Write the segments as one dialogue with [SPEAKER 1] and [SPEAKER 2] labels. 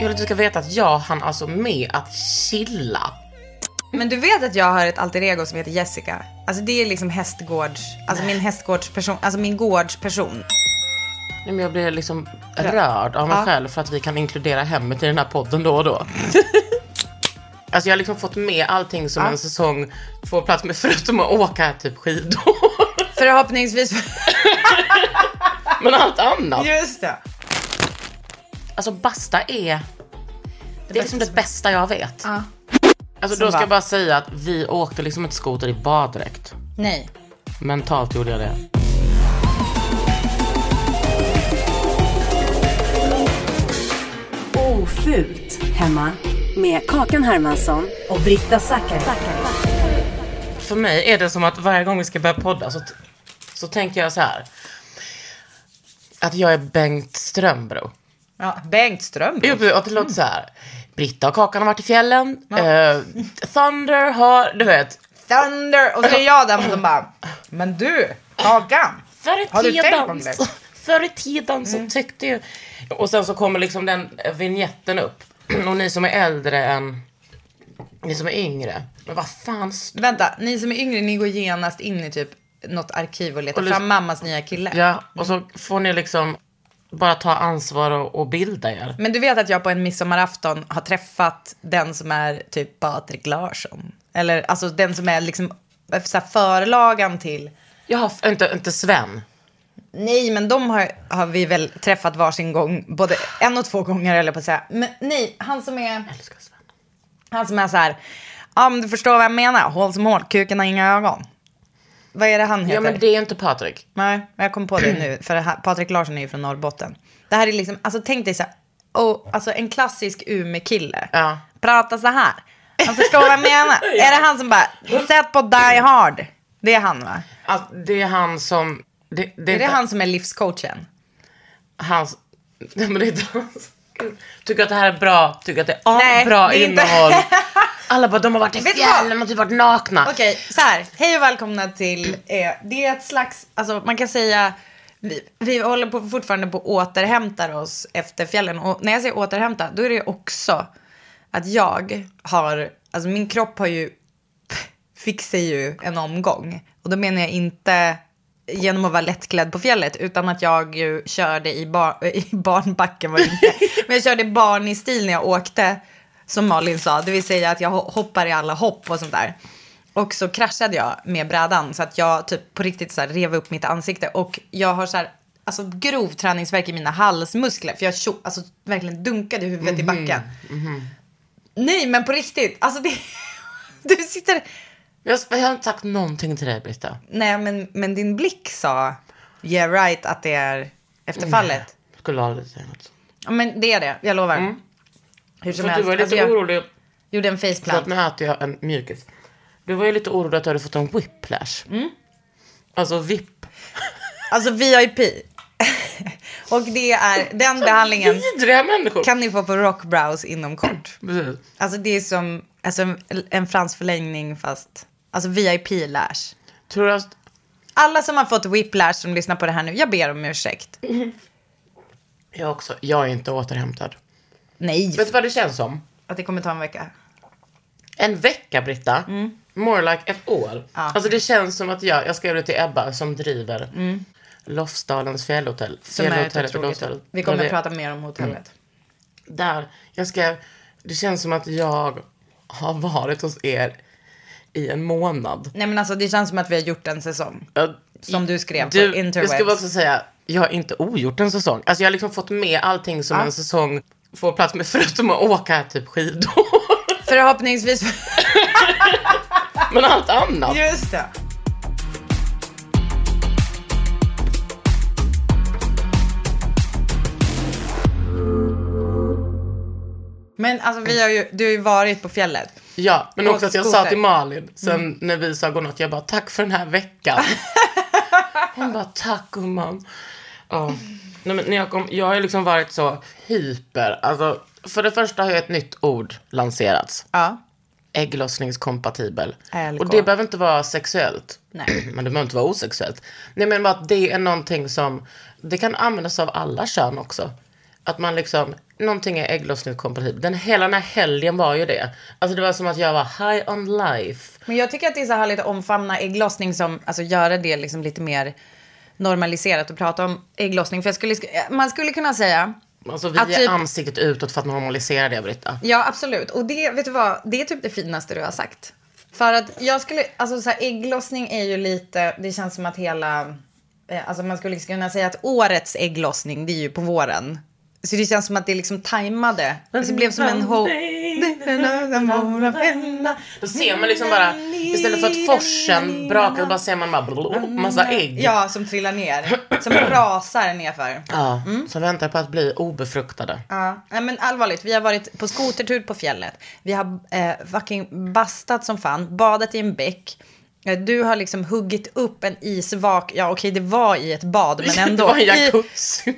[SPEAKER 1] Jag vill att du ska veta att jag hann alltså med att chilla.
[SPEAKER 2] Men du vet att jag har ett alter ego som heter Jessica? Alltså det är liksom hästgårds, alltså min hästgårdsperson, alltså min gårdsperson.
[SPEAKER 1] Nej, men Jag blir liksom rörd av mig
[SPEAKER 2] Ja.
[SPEAKER 1] själv för att vi kan inkludera hemmet i den här podden då och då. alltså jag har liksom fått med allting som en säsong får plats med förutom att åka typ skidor.
[SPEAKER 2] Förhoppningsvis.
[SPEAKER 1] men allt annat.
[SPEAKER 2] Just det.
[SPEAKER 1] Alltså basta är, det är liksom det bästa jag vet.
[SPEAKER 2] Ja.
[SPEAKER 1] Alltså
[SPEAKER 2] Som
[SPEAKER 1] då ska
[SPEAKER 2] va?
[SPEAKER 1] jag bara säga att vi åkte liksom inte skoter i baddräkt.
[SPEAKER 2] Nej.
[SPEAKER 1] Mentalt gjorde jag det.
[SPEAKER 3] Ofult hemma med Kakan Hermansson och Britta Zackari.
[SPEAKER 1] För mig är det som att varje gång vi ska börja podda så, så tänker jag så här. Att jag är Bengt Strömbro.
[SPEAKER 2] Ja, Bengt Ström.
[SPEAKER 1] Jo, att det låter så här. Britta och Kakan har varit i fjällen. Eh, Thunder har, du vet.
[SPEAKER 2] Thunder. Och så är jag den som bara, men du, Kakan.
[SPEAKER 1] Förr i tiden, förr i tiden så tyckte ju... Och sen så kommer liksom den vignetten upp. Och ni som är äldre än... Ni som är yngre. Men vad fan...
[SPEAKER 2] Vänta, ni som är yngre, ni går genast in i typ något arkiv och letar
[SPEAKER 1] Och
[SPEAKER 2] fram mammas nya kille.
[SPEAKER 1] Ja, och så får ni liksom bara ta ansvar och, och bilda er.
[SPEAKER 2] Men du vet att jag på en midsommarafton har träffat den som är typ Patrik Larsson. Eller alltså den som är liksom så här, förlagan till.
[SPEAKER 1] Jag har f- inte, inte Sven.
[SPEAKER 2] Nej, men de har, har vi väl träffat varsin gång. Både en och två gånger eller på att säga. Men nej, han som är,
[SPEAKER 1] Älskar Sven.
[SPEAKER 2] han som är så här. Ja, men du förstår vad jag menar. Håll som håll, kuken har inga ögon. Vad är det han heter?
[SPEAKER 1] Ja, men det är inte Patrik.
[SPEAKER 2] Nej, men jag kom på det nu. För det Patrik Larsson är ju från Norrbotten. Det här är liksom, alltså tänk dig så här, oh, alltså en klassisk Umeå-kille.
[SPEAKER 1] Ja.
[SPEAKER 2] Prata så här. Han förstår vad jag menar. Är det han som bara, sätt på Die Hard? Det är han va?
[SPEAKER 1] Alltså, det är han som... Det, det
[SPEAKER 2] Är det
[SPEAKER 1] inte
[SPEAKER 2] han som är livscoachen?
[SPEAKER 1] Hans... Nej, men det är inte hans... Tycker att det här är bra, tycker att det är
[SPEAKER 2] Nej,
[SPEAKER 1] bra
[SPEAKER 2] det är inte-
[SPEAKER 1] innehåll. Alla bara, de har varit i
[SPEAKER 2] Vet du vad?
[SPEAKER 1] fjällen och typ varit nakna.
[SPEAKER 2] Okej, så här. Hej och välkomna till, eh, det är ett slags, alltså man kan säga, vi, vi håller på, fortfarande på att återhämta oss efter fjällen. Och när jag säger återhämta, då är det också att jag har, alltså min kropp har ju, fick sig ju en omgång. Och då menar jag inte genom att vara lättklädd på fjället, utan att jag ju körde i, bar, i barnbacken var det inte. Men jag körde barn i stil när jag åkte, som Malin sa, det vill säga att jag ho- hoppar i alla hopp och sånt där. Och så kraschade jag med brädan så att jag typ på riktigt så rev upp mitt ansikte och jag har så här, alltså grov träningsvärk i mina halsmuskler för jag tjo, alltså, verkligen dunkade huvudet i backen. Nej men på riktigt, alltså det, du sitter,
[SPEAKER 1] Jag, jag har inte sagt någonting till dig, Britta.
[SPEAKER 2] nej men, men din blick sa, yeah right att det är efter fallet.
[SPEAKER 1] Jag skulle aldrig säga något.
[SPEAKER 2] Ja men det är det, jag lovar. Hur som
[SPEAKER 1] att du
[SPEAKER 2] helst,
[SPEAKER 1] var lite
[SPEAKER 2] alltså, jag
[SPEAKER 1] orolig.
[SPEAKER 2] gjorde en
[SPEAKER 1] Förlåt,
[SPEAKER 2] faceplant.
[SPEAKER 1] nu äter jag en mjukis. Du var ju lite orolig att du hade fått en whiplash.
[SPEAKER 2] Mm.
[SPEAKER 1] Alltså VIP.
[SPEAKER 2] Alltså VIP. och det är den behandlingen
[SPEAKER 1] Vidriga människor.
[SPEAKER 2] kan ni få på Rockbrows inom kort.
[SPEAKER 1] Precis.
[SPEAKER 2] Alltså det är som Alltså en, en fransk förlängning fast, alltså VIP-lash.
[SPEAKER 1] Tror du att...
[SPEAKER 2] Alla som har fått whiplash som lyssnar på det här nu, jag ber om ursäkt.
[SPEAKER 1] Jag också. Jag är inte återhämtad.
[SPEAKER 2] Nej,
[SPEAKER 1] Vet du vad det känns som?
[SPEAKER 2] att det kommer ta en vecka.
[SPEAKER 1] En vecka, Britta.
[SPEAKER 2] Mm.
[SPEAKER 1] More like ett år. Alltså det känns som att jag, jag skrev det till Ebba som driver Lofsdalens fjällhotell.
[SPEAKER 2] Mm. Som är ett
[SPEAKER 1] Fjällhotellet
[SPEAKER 2] otroligt, vi kommer att
[SPEAKER 1] det-
[SPEAKER 2] prata mer om hotellet.
[SPEAKER 1] Där, jag skrev, det känns som att jag har varit hos er i en månad.
[SPEAKER 2] Nej men alltså det känns som att vi har gjort en säsong.
[SPEAKER 1] Jag-
[SPEAKER 2] Som du skrev på
[SPEAKER 1] du,
[SPEAKER 2] interwebs.
[SPEAKER 1] Jag ska också säga, jag har inte ogjort en säsong. Alltså jag har liksom fått med allting som en säsong får plats med, förutom att åka typ skidor.
[SPEAKER 2] Förhoppningsvis.
[SPEAKER 1] Men allt annat.
[SPEAKER 2] Just det. Men alltså vi har ju, du har ju varit på fjället.
[SPEAKER 1] Ja, men också att jag sa till Malin sen
[SPEAKER 2] Mm.
[SPEAKER 1] när vi sa godnatt, jag bara tack för den här veckan. Hon bara tack gumman. Ja. Nej, men när jag, kom, jag har ju liksom varit så hyper. Alltså, för det första har ju ett nytt ord lanserats.
[SPEAKER 2] Ja.
[SPEAKER 1] Ägglossningskompatibel. Och det behöver inte vara sexuellt.
[SPEAKER 2] Nej.
[SPEAKER 1] Men det behöver inte vara osexuellt. Nej men bara att det är någonting som, det kan användas av alla kön också. Att man liksom, någonting är ägglossningskompatibelt. Den, hela den här helgen var ju det. Alltså det var som att jag var high on life.
[SPEAKER 2] Men jag tycker att det är så härligt att omfamna ägglossning som, alltså göra det liksom lite mer normaliserat och prata om ägglossning. För jag skulle, man skulle kunna säga,
[SPEAKER 1] Alltså vi
[SPEAKER 2] Att
[SPEAKER 1] är
[SPEAKER 2] typ-
[SPEAKER 1] ansiktet utåt för att normalisera det Britta.
[SPEAKER 2] ja absolut. Och det, vet du vad, det är typ det finaste du har sagt. För att jag skulle, alltså så här, ägglossning är ju lite, det känns som att hela, eh, alltså man skulle liksom kunna säga att årets ägglossning, det är ju på våren. Så det känns som att det liksom tajmade. Alltså det blev som en ho-
[SPEAKER 1] Då ser man liksom bara, istället för att forsen brakar, bara ser man bara massa ägg.
[SPEAKER 2] Ja, som trillar ner. Som rasar nerför.
[SPEAKER 1] Ja, som väntar på att bli obefruktade.
[SPEAKER 2] Ja, nej, men allvarligt. Vi har varit på skotertur på fjället. Vi har eh, fucking bastat som fan, badat i en bäck. Eh, Du har liksom huggit upp en isvak. Ja, okej, det var i ett bad, men ändå.
[SPEAKER 1] det var en
[SPEAKER 2] I,
[SPEAKER 1] jacuzzi.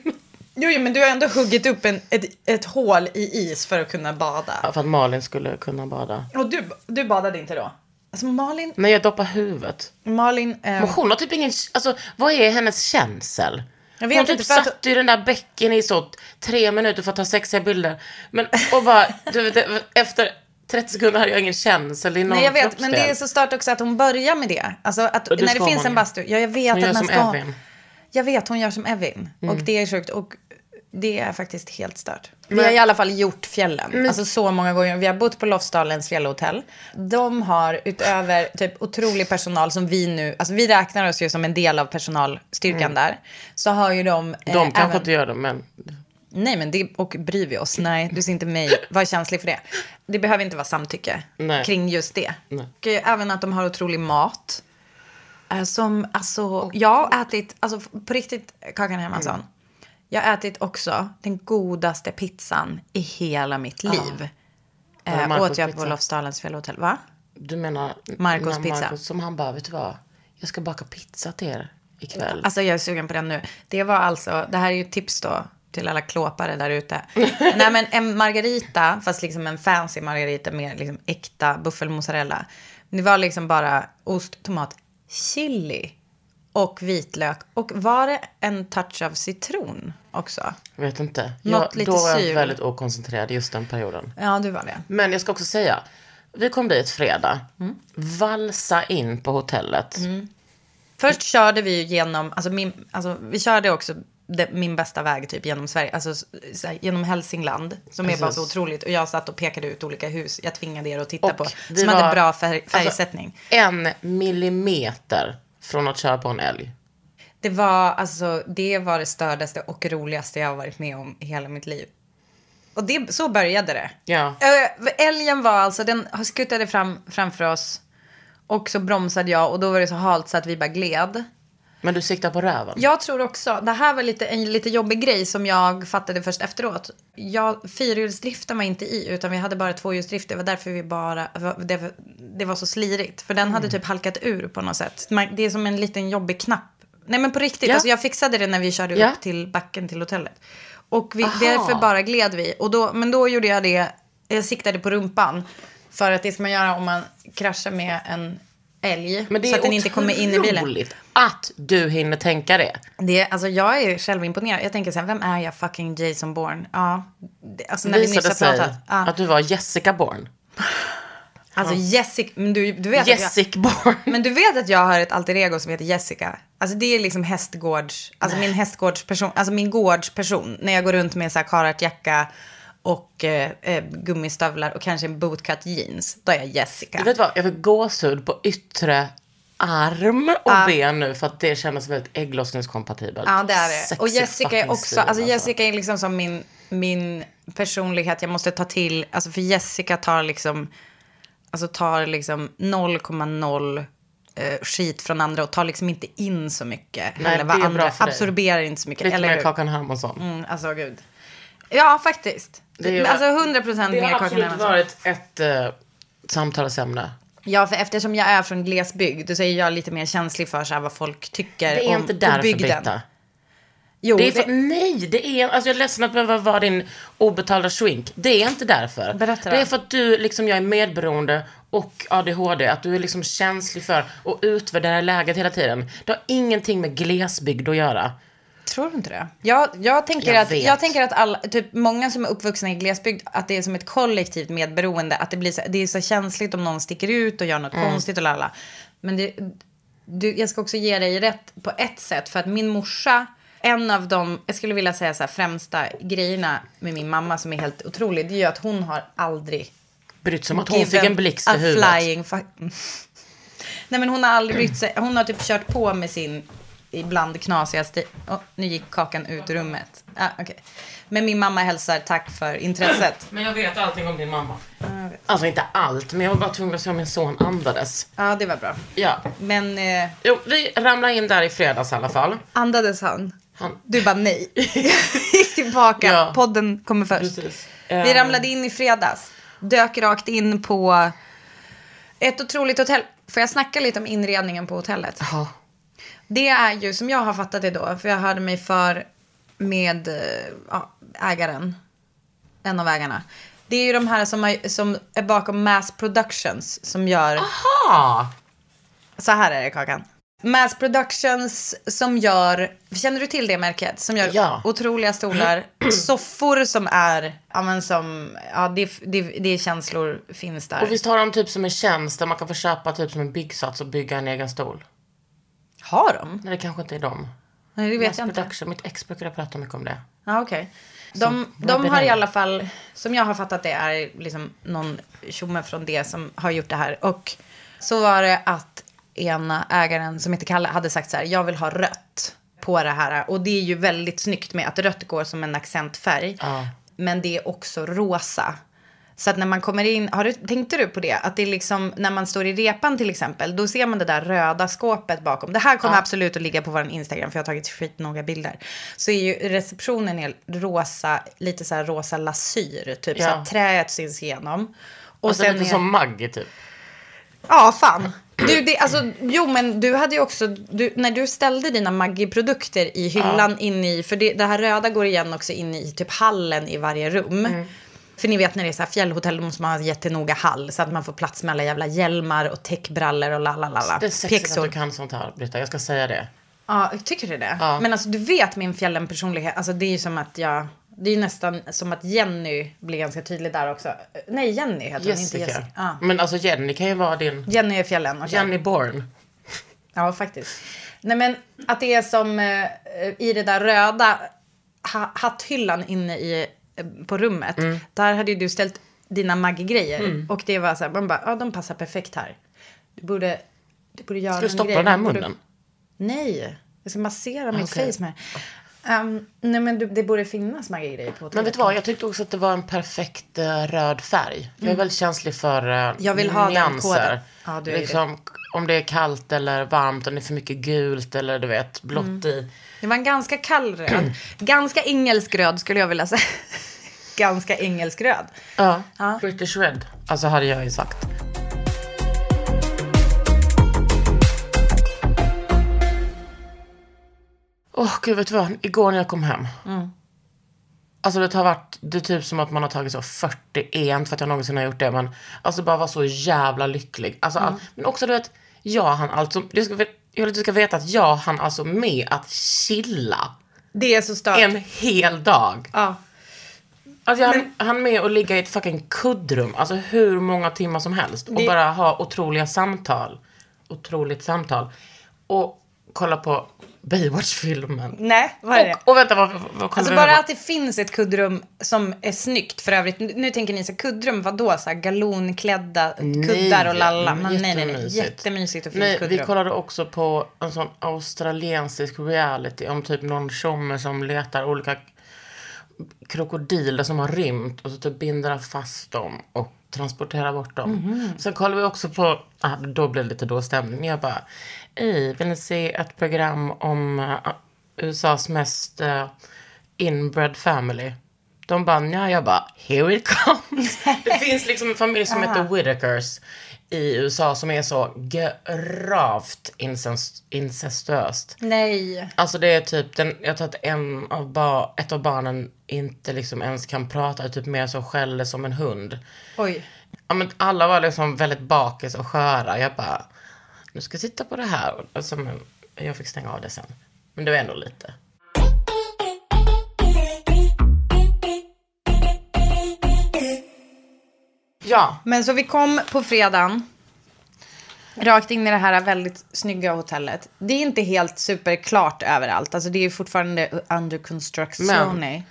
[SPEAKER 2] Jo, jo, men du har ändå huggit upp en, ett, ett hål i is för att kunna bada.
[SPEAKER 1] Ja, för att Malin skulle kunna bada.
[SPEAKER 2] Och du, du badade inte då? Alltså Malin,
[SPEAKER 1] Men jag doppar huvudet.
[SPEAKER 2] Malin. Eh,
[SPEAKER 1] Men hon har typ ingen, alltså vad är hennes känsel?
[SPEAKER 2] Jag vet
[SPEAKER 1] hon typ
[SPEAKER 2] inte, att-
[SPEAKER 1] satt i den där bäcken i så tre minuter för att ta sexiga bilder. Men och bara, du vet, efter 30 sekunder hade jag ingen känsel i någon
[SPEAKER 2] Nej, jag vet, men det är
[SPEAKER 1] kroppsdel.
[SPEAKER 2] så start också att hon börjar med det. Alltså att när det finns
[SPEAKER 1] man
[SPEAKER 2] en bastu. Ja, jag vet
[SPEAKER 1] Hon
[SPEAKER 2] att
[SPEAKER 1] gör
[SPEAKER 2] man
[SPEAKER 1] som
[SPEAKER 2] ska.
[SPEAKER 1] Evin.
[SPEAKER 2] Jag vet, hon gör som Evin. Och
[SPEAKER 1] Mm.
[SPEAKER 2] det är sjukt. Och det är faktiskt helt stört. Vi har i alla fall gjort fjällen. Alltså så många gånger. Vi har bott på Lofsdalens fjällhotell. De har utöver typ otrolig personal som vi nu, alltså vi räknar oss ju som en del av personalstyrkan där. Så har ju de... eh,
[SPEAKER 1] Mm. De kanske
[SPEAKER 2] även-
[SPEAKER 1] inte gör det, men
[SPEAKER 2] Nej, men det, och bryr vi oss? Nej, du ser inte mig vara känslig för det. Det behöver inte vara samtycke
[SPEAKER 1] Nej.
[SPEAKER 2] kring just det.
[SPEAKER 1] Nej.
[SPEAKER 2] Och eh, även att de har otrolig mat. Eh, Som, alltså, jag har ätit, alltså på riktigt, Kakan Hermansson.
[SPEAKER 1] Mm.
[SPEAKER 2] Jag har ätit också den godaste pizzan i hela mitt liv.
[SPEAKER 1] Det
[SPEAKER 2] Eh, åt jag på? Lofsdalens fjällhotell. Va?
[SPEAKER 1] du menar
[SPEAKER 2] Marcos pizza.
[SPEAKER 1] Marcos, som han bara, vet du vad? Jag ska baka pizza till er ikväll.
[SPEAKER 2] Alltså jag är sugen på den nu. Det var alltså, det här är ju tips då till alla klåpare där ute. Nej men en margarita, fast liksom en fancy margarita med liksom äkta buffelmozzarella. Det var liksom bara ost, tomat, chili och vitlök. Och var det en touch av citron också?
[SPEAKER 1] Jag vet inte.
[SPEAKER 2] Något
[SPEAKER 1] jag,
[SPEAKER 2] lite
[SPEAKER 1] då var jag väldigt okoncentrerad just den perioden.
[SPEAKER 2] Ja, du var det.
[SPEAKER 1] Men jag ska också säga, vi kom dit fredag.
[SPEAKER 2] Mm.
[SPEAKER 1] Valsa in på hotellet.
[SPEAKER 2] Först körde vi ju genom, alltså, min, alltså vi körde också det, min bästa väg typ genom Sverige, alltså här, genom Hälsingland. Som är bara så
[SPEAKER 1] Precis.
[SPEAKER 2] otroligt. Och jag satt och pekade ut olika hus jag tvingade er att titta
[SPEAKER 1] Och
[SPEAKER 2] på. Som
[SPEAKER 1] var-
[SPEAKER 2] hade bra färg, färgsättning.
[SPEAKER 1] Alltså, en millimeter från att köra på en älg.
[SPEAKER 2] Det var alltså, det var det stördaste och roligaste jag har varit med om i hela mitt liv. Och det, så började det.
[SPEAKER 1] Ja.
[SPEAKER 2] Äh, älgen var alltså, den skuttade fram framför oss. Och så bromsade jag och då var det så halt så att vi bara gled.
[SPEAKER 1] Men du siktar på röven?
[SPEAKER 2] Jag tror också, det här var lite, en lite jobbig grej som jag fattade först efteråt. Jag, fyrhjulsdriften var inte i, utan vi hade bara tvåhjulsdrift. Det var därför vi bara, det var, det var så slirigt. För den hade typ halkat ur på något sätt. Det är som en liten jobbig knapp. Nej men på riktigt,
[SPEAKER 1] Ja.
[SPEAKER 2] alltså jag fixade det när vi körde
[SPEAKER 1] Ja.
[SPEAKER 2] upp till backen till hotellet. Och vi, därför bara gled vi. Och då, men då gjorde jag det, jag siktade på rumpan. För att det ska man göra om man kraschar med en älg.
[SPEAKER 1] Men det
[SPEAKER 2] så att den inte kommer in i bilen.
[SPEAKER 1] att du hinner tänka det.
[SPEAKER 2] Det, alltså jag är självimponerad. Jag tänker så här, vem är jag? Fucking Jason Bourne. Ja. Det, alltså när vi nyss
[SPEAKER 1] Visade
[SPEAKER 2] har pratat. Ja.
[SPEAKER 1] att du var Jessica Bourne.
[SPEAKER 2] Alltså Jessica, men du, du vet att
[SPEAKER 1] Jessica Bourne.
[SPEAKER 2] jag, men du vet att jag har ett alter ego som heter Jessica. Alltså det är liksom hästgårds, alltså min hästgårdsperson, alltså min gårdsperson. När jag går runt med så här Carhartt-jacka och eh, eh, gummistövlar och kanske en bootcut jeans. Då är jag Jessica.
[SPEAKER 1] Du vet vad, jag fick gåshud på yttre arm och ben nu för att det kändes väldigt ägglossningskompatibelt.
[SPEAKER 2] Ja, det är det.
[SPEAKER 1] Sexy
[SPEAKER 2] Och Jessica är också,
[SPEAKER 1] stil,
[SPEAKER 2] alltså Jessica är liksom som min, min personlighet jag måste ta till. Alltså för Jessica tar liksom, alltså tar liksom 0,0 eh, skit från andra och tar liksom inte in så mycket.
[SPEAKER 1] Nej,
[SPEAKER 2] eller
[SPEAKER 1] det
[SPEAKER 2] vad
[SPEAKER 1] är bra
[SPEAKER 2] andra,
[SPEAKER 1] för dig.
[SPEAKER 2] absorberar inte så mycket.
[SPEAKER 1] Lite
[SPEAKER 2] eller
[SPEAKER 1] mer? Kakan Hermansson.
[SPEAKER 2] Mm, alltså gud. Ja, faktiskt.
[SPEAKER 1] Det är
[SPEAKER 2] alltså 100 procent
[SPEAKER 1] Det
[SPEAKER 2] mer
[SPEAKER 1] har
[SPEAKER 2] Kakan
[SPEAKER 1] absolut
[SPEAKER 2] Hermansson.
[SPEAKER 1] varit ett uh, samtalsämne.
[SPEAKER 2] Ja, för eftersom jag är från glesbygd så är jag lite mer känslig för så här, vad folk tycker
[SPEAKER 1] Det är
[SPEAKER 2] om
[SPEAKER 1] inte därför
[SPEAKER 2] bygden.
[SPEAKER 1] Britta.
[SPEAKER 2] Jo,
[SPEAKER 1] Det är för, nej, det är, alltså jag är ledsen att behöva vara din obetalda shrink. Det är inte därför.
[SPEAKER 2] Berätta då.
[SPEAKER 1] det är för att du, liksom jag är medberoende och ADHD, att du är liksom känslig för att utvärdera läget hela tiden. Det har ingenting med glesbygd att göra.
[SPEAKER 2] Tror du inte det? Jag, jag, tänker,
[SPEAKER 1] Jag
[SPEAKER 2] att,
[SPEAKER 1] vet.
[SPEAKER 2] jag tänker att alla, typ många som är uppvuxna i glesbygd, att det är som ett kollektivt medberoende. Att det, blir så, det är så känsligt om någon sticker ut och gör något
[SPEAKER 1] Mm.
[SPEAKER 2] konstigt och lalla. Men det, du, jag ska också ge dig rätt på ett sätt. För att min morsa, en av de, jag skulle vilja säga så här, främsta grejerna med min mamma som är helt otrolig. Det är ju att hon har aldrig
[SPEAKER 1] Brytt sig om att hon fick en blixt i huvudet.
[SPEAKER 2] Nej men hon har aldrig brytt sig. Hon har typ kört på med sin ibland knasigaste... Oh, nu gick kakan ut ur rummet. Ah, okay. Men min mamma hälsar tack för intresset.
[SPEAKER 1] Men jag vet allting om din mamma. Alltså inte allt, men jag var bara tvungen att se om min son andades.
[SPEAKER 2] Ja, det var bra.
[SPEAKER 1] Ja.
[SPEAKER 2] Men eh,
[SPEAKER 1] Jo, vi ramlade in där i fredags i alla fall.
[SPEAKER 2] andades han?
[SPEAKER 1] Han-
[SPEAKER 2] Du bara nej. gick tillbaka.
[SPEAKER 1] Ja.
[SPEAKER 2] Podden kommer först.
[SPEAKER 1] Precis.
[SPEAKER 2] Vi
[SPEAKER 1] Eh,
[SPEAKER 2] ramlade in i fredags. Dök rakt in på ett otroligt hotell. Får jag snacka lite om inredningen på hotellet?
[SPEAKER 1] Ja.
[SPEAKER 2] Det är ju, som jag har fattat det då, för jag hörde mig för med eh, ja, ägaren, en av ägarna. Det är ju de här som, har, som är bakom Mass Productions som gör,
[SPEAKER 1] Ah,
[SPEAKER 2] så här är det Kakan. Mass Productions som gör, känner du till det märket? Som gör
[SPEAKER 1] Ja.
[SPEAKER 2] otroliga stolar, soffor som är, ja men som, ja det, det, det känslor finns där.
[SPEAKER 1] och visst har de typ som en tjänst där man kan få köpa typ som en byggsats och bygga en egen stol?
[SPEAKER 2] Har de?
[SPEAKER 1] Nej, det kanske inte är de.
[SPEAKER 2] Nej det vet
[SPEAKER 1] Mass
[SPEAKER 2] jag inte.
[SPEAKER 1] Production, mitt ex brukade prata mycket om det.
[SPEAKER 2] Ja, okej. De,
[SPEAKER 1] vad
[SPEAKER 2] de har i alla fall, som jag har fattat det, är liksom någon tjomme från det som har gjort det här. Och så var det att ena ägaren, som heter Kalle, hade sagt så här, jag vill ha rött på det här. Och det är ju väldigt snyggt med att rött går som en accentfärg.
[SPEAKER 1] Ja.
[SPEAKER 2] Men det är också rosa. Så att när man kommer in, har du, tänkte du på det? Att det är liksom, när man står i repan till exempel, då ser man det där röda skåpet bakom. Det här kommer absolut att ligga på vår Instagram, för jag har tagit skitnoga bilder. Så är ju receptionen är rosa, lite så här rosa lasyr, typ så
[SPEAKER 1] Ja.
[SPEAKER 2] att träet syns igenom. Och
[SPEAKER 1] Och så
[SPEAKER 2] sen
[SPEAKER 1] lite
[SPEAKER 2] är,
[SPEAKER 1] som Maggie typ.
[SPEAKER 2] Ja, fan. Du, det, alltså, jo, men du hade ju också, du, när du ställde dina Maggi-produkter i hyllan in i, för det, det här röda går igen också in i typ hallen i varje rum.
[SPEAKER 1] Mm.
[SPEAKER 2] För ni vet när det är så här fjällhotell, då måste man ha en jättenoga hall så att man får plats med alla jävla hjälmar och täckbrallor och lalalala.
[SPEAKER 1] Det är sexigt att
[SPEAKER 2] Pjäxor.
[SPEAKER 1] du kan sånt här, Britta. Jag ska säga det.
[SPEAKER 2] Ja, tycker du det?
[SPEAKER 1] Ja.
[SPEAKER 2] Men alltså du vet min fjällen-personlighet, alltså det är ju som att jag, det är ju nästan som att Jenny blir ganska tydlig där också. Nej, Jenny heter hon, inte
[SPEAKER 1] Jessica.
[SPEAKER 2] Ja.
[SPEAKER 1] Men alltså Jenny kan ju vara din...
[SPEAKER 2] Jenny är fjällen. okej.
[SPEAKER 1] Jenny Bourne.
[SPEAKER 2] Ja, faktiskt. Nej, men att det är som eh, i det där röda ha, hatthyllan inne i, på rummet.
[SPEAKER 1] Mm.
[SPEAKER 2] Där hade ju du ställt dina Maggi-grejer. Och det var så här, man bara, ja de passar perfekt här. Du borde, du borde göra
[SPEAKER 1] Ska du stoppa
[SPEAKER 2] grej.
[SPEAKER 1] den här
[SPEAKER 2] Du borde-
[SPEAKER 1] munnen?
[SPEAKER 2] Nej, jag ska massera mitt
[SPEAKER 1] Okej.
[SPEAKER 2] face med um, Nej men du, det borde finnas Maggi-grejer på
[SPEAKER 1] Men vet du vad, jag tyckte också att det var en perfekt eh, röd färg. Jag är väldigt känslig för uh,
[SPEAKER 2] Jag vill ha den
[SPEAKER 1] nyanser.
[SPEAKER 2] koden. Ja, du är
[SPEAKER 1] liksom, Om det är kallt eller varmt, om det är för mycket gult eller du vet, blått
[SPEAKER 2] Mm.
[SPEAKER 1] i.
[SPEAKER 2] Det var en ganska kall röd. ganska engelsk röd skulle jag vilja säga. ganska engelsk röd.
[SPEAKER 1] Ja.
[SPEAKER 2] Ja.
[SPEAKER 1] British Red. Alltså hade jag ju sagt. Åh gud, vet du vad? Igår när jag kom hem. Alltså det har varit, det är typ som att man har tagit så 41 för att jag någonsin har gjort det. Men alltså bara var så jävla lycklig. Alltså, all, men också du vet, jag han alltså, du ska, jag vill att du ska veta att jag han alltså med att chilla
[SPEAKER 2] Det är så stört.
[SPEAKER 1] en hel dag.
[SPEAKER 2] Ja.
[SPEAKER 1] Alltså jag han, han med och ligga i ett fucking kuddrum, alltså hur många timmar som helst. Och
[SPEAKER 2] Det-
[SPEAKER 1] bara ha otroliga samtal. Otroligt samtal. Och kolla på Baywatch-filmen.
[SPEAKER 2] Nej, vad är det?
[SPEAKER 1] Och, och vänta, vad, vad,
[SPEAKER 2] Alltså bara
[SPEAKER 1] på?
[SPEAKER 2] att det finns ett kuddrum som är snyggt för övrigt. Nu tänker ni så här, kuddrum, vadå? Så här, galonklädda kuddar och lalla. Men nej, nej, nej.
[SPEAKER 1] jättemysigt.
[SPEAKER 2] Och fint
[SPEAKER 1] Nej,
[SPEAKER 2] kuddrum.
[SPEAKER 1] vi kollade också på en sån australiensisk reality om typ någon tjomme som letar olika krokodiler som har rymt och så typ binder han fast dem och transporterar bort dem.
[SPEAKER 2] Mhm.
[SPEAKER 1] Sen kollade vi också på, ah, då blev det lite då stämning. Jag bara, Ej, vill ni se ett program om eh, USAs mest uh, inbred family? De bara, ja, jag bara, here it comes. det finns liksom en familj som heter Whitakers i USA som är så gravt incest, incestuöst.
[SPEAKER 2] Nej.
[SPEAKER 1] Alltså det är typ, den, jag tror att en av ett av barnen inte liksom ens kan prata, typ mer så skäller som en hund.
[SPEAKER 2] Oj.
[SPEAKER 1] Ja, men alla var liksom väldigt bakis och sköra. Jag bara, nu ska jag titta på det här. Alltså, men jag fick stänga av det sen. Men det var ändå lite. Ja,
[SPEAKER 2] Men så vi kom på fredagen. Rakt in i det här väldigt snygga hotellet. Det är inte helt superklart överallt. Alltså det är fortfarande under construction.
[SPEAKER 1] Men-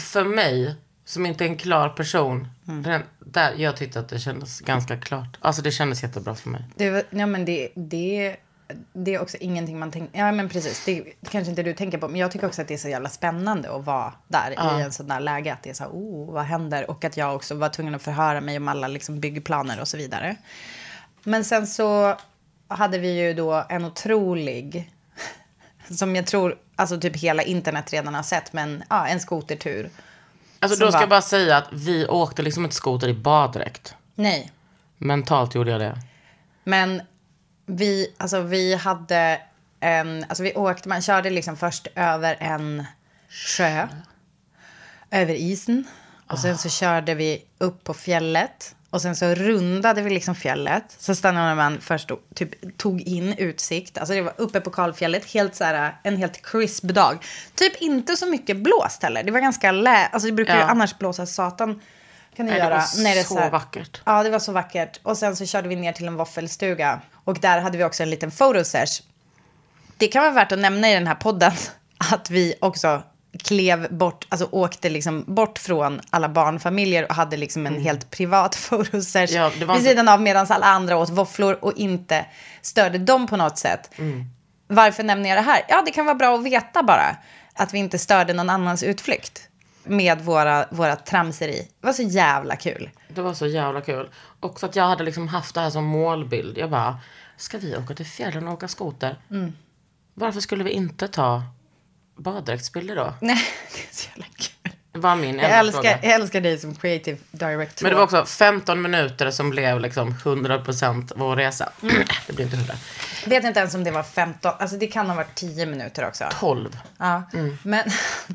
[SPEAKER 1] för mig som inte är en klar person. Den, där, jag tyckte att det kändes ganska klart. Alltså det kändes jättebra för mig.
[SPEAKER 2] Det, var- ja, men det, det, det är också ingenting man tänker... Ja, men precis. Det, kanske inte du tänker på. Men jag tycker också att det är så jävla spännande att vara där i en sån där läge. Att det är så här, oh, vad händer? Och att jag också var tvungen att förhöra mig om alla liksom, byggplaner och så vidare. Men sen så hade vi ju då en otrolig... Som jag tror, alltså typ hela internet redan har sett. Men ja, en skotertur.
[SPEAKER 1] Alltså då ska jag bara säga att vi åkte liksom inte skoter i baddräkt.
[SPEAKER 2] Nej,
[SPEAKER 1] Mentalt gjorde jag det.
[SPEAKER 2] Men vi, alltså vi hade en, alltså vi åkte, man körde liksom först över en sjö. Över isen. Och sen så körde vi upp på fjället. Och sen så rundade vi liksom fjället. Så stannade man först och typ tog in utsikt. Alltså det var uppe på kalfjället. Helt så här, en helt crisp dag. Typ inte så mycket blåst heller. Det var ganska lä... Alltså det brukar ju
[SPEAKER 1] Ja.
[SPEAKER 2] annars blåsa satan. Kan det
[SPEAKER 1] Nej, det
[SPEAKER 2] göra.
[SPEAKER 1] var
[SPEAKER 2] när det är
[SPEAKER 1] så
[SPEAKER 2] här-
[SPEAKER 1] vackert.
[SPEAKER 2] Ja, det var så vackert. Och sen så körde vi ner till en våffelstuga. Och där hade vi också en liten photosesh. Det kan vara värt att nämna i den här podden att vi också klev bort, alltså åkte liksom bort från alla barnfamiljer och hade liksom en helt privat
[SPEAKER 1] Mm. Ja,
[SPEAKER 2] vid
[SPEAKER 1] inte-
[SPEAKER 2] sidan av medan alla andra åt våfflor och inte störde dem på något sätt.
[SPEAKER 1] Mm.
[SPEAKER 2] Varför nämner jag det här? Ja, det kan vara bra att veta bara. Att vi inte störde någon annans utflykt med våra, våra tramseri. Det var så jävla kul.
[SPEAKER 1] Det var så jävla kul. Också att jag hade liksom haft det här som målbild. Jag bara, ska vi åka till fjällen och åka skoter?
[SPEAKER 2] Mm.
[SPEAKER 1] Varför skulle vi inte ta baddräktsbilder då?
[SPEAKER 2] Nej, det är så jävla kul.
[SPEAKER 1] Det var min
[SPEAKER 2] Jag älskar,
[SPEAKER 1] fråga.
[SPEAKER 2] jag älskar dig som creative director.
[SPEAKER 1] Men det var också 15 minuter som blev liksom 100% vår resa.
[SPEAKER 2] Mm.
[SPEAKER 1] Det blev inte 100.
[SPEAKER 2] Jag vet inte ens om det var 15. Alltså det kan ha varit 10 minuter också.
[SPEAKER 1] 12.
[SPEAKER 2] Ja. Men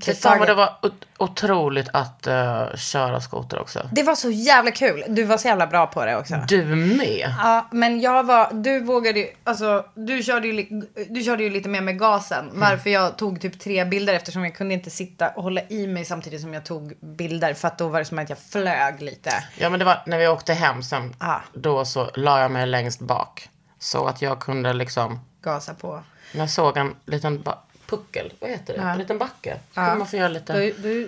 [SPEAKER 1] Fy fan vad det var ot- otroligt att eh, köra skoter också.
[SPEAKER 2] det var så jävla kul. Du var så jävla bra på det också.
[SPEAKER 1] Du med.
[SPEAKER 2] Ja, men jag var, du vågade ju, alltså du körde ju, du körde ju lite mer med gasen. Varför jag tog typ tre bilder eftersom jag kunde inte sitta och hålla i mig samtidigt som jag tog bilder. För att då var det som att jag flög lite.
[SPEAKER 1] Ja men det var när vi åkte hem sen.
[SPEAKER 2] Ah.
[SPEAKER 1] Då så la jag mig längst bak. Så att jag kunde liksom,
[SPEAKER 2] Gasa på.
[SPEAKER 1] jag såg en liten puckel, vad heter det? En liten backe. Så kunde man få göra lite.
[SPEAKER 2] Då, då,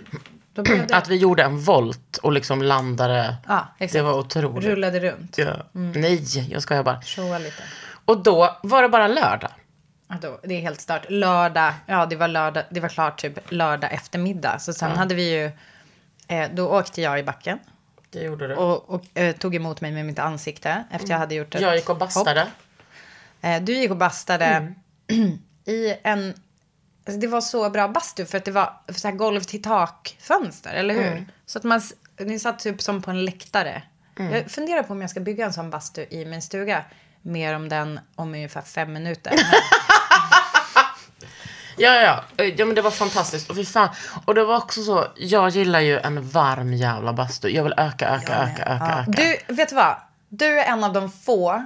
[SPEAKER 2] då det,
[SPEAKER 1] Att vi gjorde en volt och liksom landade.
[SPEAKER 2] Ja.
[SPEAKER 1] Det var otroligt.
[SPEAKER 2] rullade runt.
[SPEAKER 1] Ja. Nej, jag skojar bara.
[SPEAKER 2] Showa lite.
[SPEAKER 1] Och då var det bara lördag.
[SPEAKER 2] Ja, då, det är helt stört. Lördag, ja det var lördag, det var klart typ lördag eftermiddag. Så sen hade vi ju, eh, då åkte jag i backen.
[SPEAKER 1] Det gjorde du.
[SPEAKER 2] Och, och eh, tog emot mig med mitt ansikte efter jag hade gjort ett
[SPEAKER 1] jag gick och bastade.
[SPEAKER 2] hopp. Eh, du gick och bastade i en... Alltså det var så bra bastu för att det var så här golv till tak fönster, eller hur? Så att man, ni satt typ som på en läktare. Jag funderar på om jag ska bygga en sån bastu i min stuga. Mer om den om ungefär fem minuter.
[SPEAKER 1] Ja, ja, ja. Ja, men det var fantastiskt. Och fy fan. Och det var också så, jag gillar ju en varm jävla bastu. Jag vill öka, öka, öka, öka, öka.
[SPEAKER 2] Du, vet du vad? Du är en av de få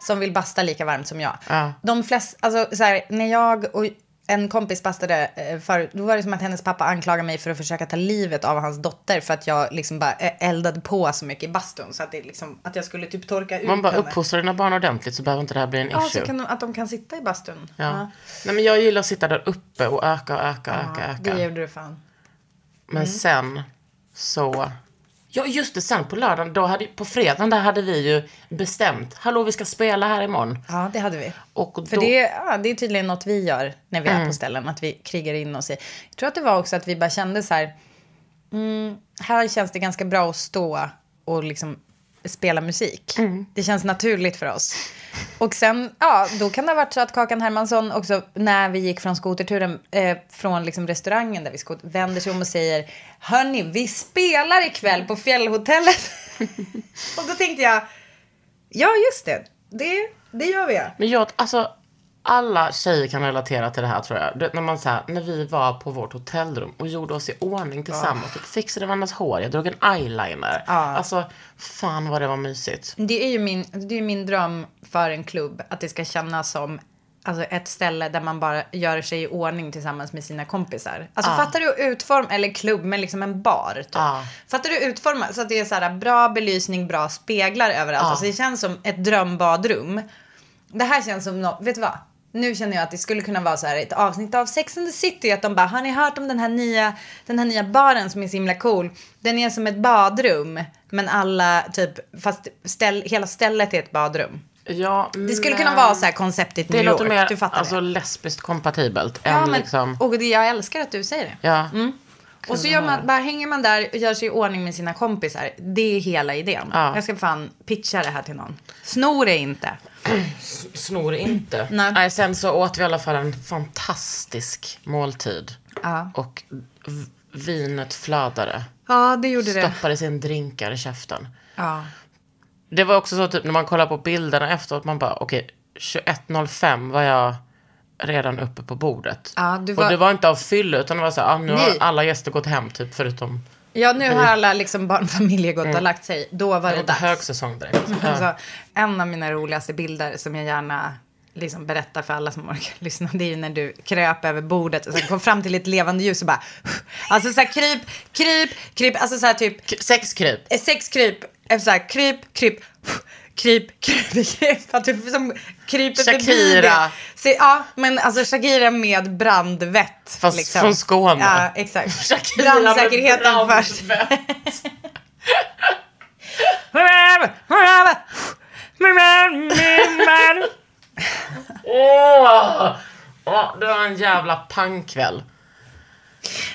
[SPEAKER 2] som vill basta lika varmt som jag.
[SPEAKER 1] Ja.
[SPEAKER 2] De flesta, alltså så här, när jag och en kompis bastade eh, förut, då var det som att hennes pappa anklagade mig för att försöka ta livet av hans dotter för att jag liksom bara eh, eldade på så mycket i bastun så att det liksom, att jag skulle typ torka ut
[SPEAKER 1] Man bara
[SPEAKER 2] henne.
[SPEAKER 1] uppfostrar dina barn ordentligt så behöver inte det här bli en
[SPEAKER 2] Ja,
[SPEAKER 1] issue.
[SPEAKER 2] kan de, att de kan sitta i bastun.
[SPEAKER 1] Ja. Nej, men jag gillar att sitta där uppe och öka och öka, öka, öka.
[SPEAKER 2] Det gjorde du fan.
[SPEAKER 1] Men sen så... Ja, just det. Sen på lördagen, då hade, på fredagen där hade vi ju bestämt. Hallå, vi ska spela här imorgon.
[SPEAKER 2] Ja, det hade vi.
[SPEAKER 1] Och
[SPEAKER 2] För
[SPEAKER 1] då,
[SPEAKER 2] det, ja, det är tydligen något vi gör när vi är på ställen, att vi krigar in oss i. Jag tror att det var också att vi bara kände så här, mm, här känns det ganska bra att stå och liksom spela musik. Det känns naturligt för oss. Och sen, ja, då kan det ha varit så att Kakan Hermansson också, när vi gick från skoterturen, eh, från liksom restaurangen där vi skot, vänder sig om och säger, hörni, vi spelar ikväll på Fjällhotellet. och då tänkte jag, ja just det, det, det gör vi.
[SPEAKER 1] Men jag, alltså, alla tjejer kan relatera till det här tror jag. Du, när man så här, när vi var på vårt hotellrum och gjorde oss i ordning tillsammans. Typ, fixade varandras hår, jag drog en eyeliner. Alltså, fan vad det var mysigt.
[SPEAKER 2] Det är ju min, det är min dröm för en klubb. Att det ska kännas som alltså, ett ställe där man bara gör sig i ordning tillsammans med sina kompisar. Alltså fattar du utforma, eller klubb, men liksom en bar. Typ.
[SPEAKER 1] Ja.
[SPEAKER 2] Fattar du utforma så att det är så här bra belysning, bra speglar överallt. Alltså det känns som ett drömbadrum. Det här känns som något, vet du vad? Nu känner jag att det skulle kunna vara så här ett avsnitt av Sex and the City. Att de bara, har ni hört om den här nya, den här nya baren som är så himla cool? Den är som ett badrum. Men alla, typ, fast ställ, hela stället är ett badrum.
[SPEAKER 1] Ja,
[SPEAKER 2] Det skulle kunna vara så här konceptet
[SPEAKER 1] Det
[SPEAKER 2] New
[SPEAKER 1] låter
[SPEAKER 2] York.
[SPEAKER 1] mer
[SPEAKER 2] du fattar
[SPEAKER 1] alltså,
[SPEAKER 2] det.
[SPEAKER 1] lesbiskt kompatibelt
[SPEAKER 2] Ja,
[SPEAKER 1] än
[SPEAKER 2] men,
[SPEAKER 1] liksom...
[SPEAKER 2] Och det, jag älskar att du säger det.
[SPEAKER 1] Ja.
[SPEAKER 2] Och så gör man, bara hänger man där och gör sig i ordning med sina kompisar. Det är hela idén.
[SPEAKER 1] Ja.
[SPEAKER 2] Jag ska fan pitcha det här till någon. Snor det inte.
[SPEAKER 1] Snor inte.
[SPEAKER 2] Nej.
[SPEAKER 1] sen så åt vi i alla fall en fantastisk måltid.
[SPEAKER 2] Ja.
[SPEAKER 1] Och vinet flödade.
[SPEAKER 2] Ja, det gjorde det.
[SPEAKER 1] Stoppade sin drinkar i käften.
[SPEAKER 2] Ja.
[SPEAKER 1] Det var också så typ när man kollar på bilderna efteråt, man bara okej, 21.05 var jag redan uppe på bordet.
[SPEAKER 2] Ja, du var-
[SPEAKER 1] Och det var inte av fylla utan det var så här, ah, nu har
[SPEAKER 2] Nej.
[SPEAKER 1] alla gäster gått hem typ förutom
[SPEAKER 2] Ja, nu har alla liksom barnfamiljer gått och lagt sig. Då var
[SPEAKER 1] det
[SPEAKER 2] det dags.
[SPEAKER 1] högsäsong direkt. Ja.
[SPEAKER 2] Alltså, en av mina roligaste bilder som jag gärna liksom berättar för alla som orkar lyssna, det är ju när du kröp över bordet och sen kom fram till ett levande ljus och bara, alltså så här kryp, kryp, kryp, alltså så här typ
[SPEAKER 1] Sex kryp.
[SPEAKER 2] eh, sex kryp, eh, så här kryp, kryp, kryp, kryp, kryp, att du som kryper förbi
[SPEAKER 1] Shakira.
[SPEAKER 2] det. Så, ja, men alltså Shakira med brandvett.
[SPEAKER 1] Fast från Skåne.
[SPEAKER 2] Ja, exakt.
[SPEAKER 1] Shakira med
[SPEAKER 2] Brandsäkerheten först.
[SPEAKER 1] brandvett. Åh! Åh, det var en jävla pangkväll.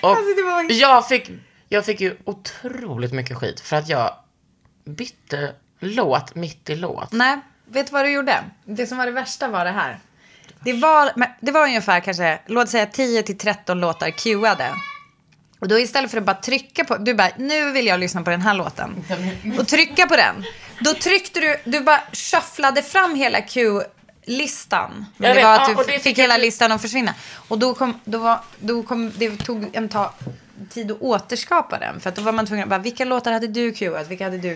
[SPEAKER 1] Och
[SPEAKER 2] Alltså, var-
[SPEAKER 1] jag, fick, jag fick ju otroligt mycket skit för att jag bytte låt mitt i låt.
[SPEAKER 2] Nej, vet du vad du gjorde? Det som var det värsta var det här. Det var, det var ungefär kanske, låt säga 10 till 13 låtar cueade. Och då istället för att bara trycka på, du bara, nu vill jag lyssna på den här låten. Och trycka på den. Då tryckte du, du bara shufflade fram hela cue-listan. Men det
[SPEAKER 1] vet,
[SPEAKER 2] var att du fick
[SPEAKER 1] fick
[SPEAKER 2] hela listan att försvinna. Och då kom, då var, då kom, det tog en ta, tid att återskapa den. För att då var man tvungen att bara, vilka låtar hade du cueat? Vilka hade du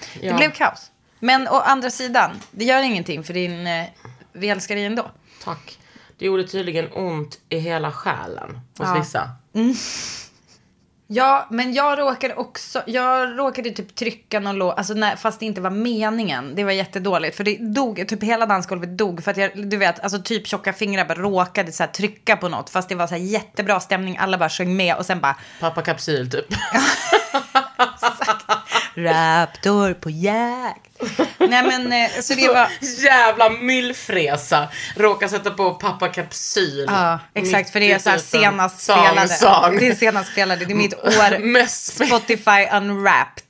[SPEAKER 2] cueat? Det
[SPEAKER 1] Ja.
[SPEAKER 2] blev kaos. Men å andra sidan, det gör ingenting för din, eh, vi älskar dig ändå.
[SPEAKER 1] Tack. Det gjorde tydligen ont i hela själen hos
[SPEAKER 2] Ja.
[SPEAKER 1] vissa.
[SPEAKER 2] Ja, men jag råkade också, jag råkade typ trycka någon låt, alltså när, fast det inte var meningen. Det var jättedåligt, för det dog, typ hela dansgolvet dog. För att jag, du vet, alltså typ tjocka fingrar bara råkade så här trycka på något. Fast det var så här jättebra stämning, alla bara sjöng med och sen bara
[SPEAKER 1] Pappa Kapsyl typ.
[SPEAKER 2] Raptor på jakt. Nej men, eh, så det var...
[SPEAKER 1] Jävla myllfresa. Råkar sätta på Pappa Kapsyl.
[SPEAKER 2] Ja, exakt. För det är så här
[SPEAKER 1] en
[SPEAKER 2] senast
[SPEAKER 1] song,
[SPEAKER 2] spelade.
[SPEAKER 1] song.
[SPEAKER 2] Det är senast spelade. Det är mitt år. Spotify Unwrapped.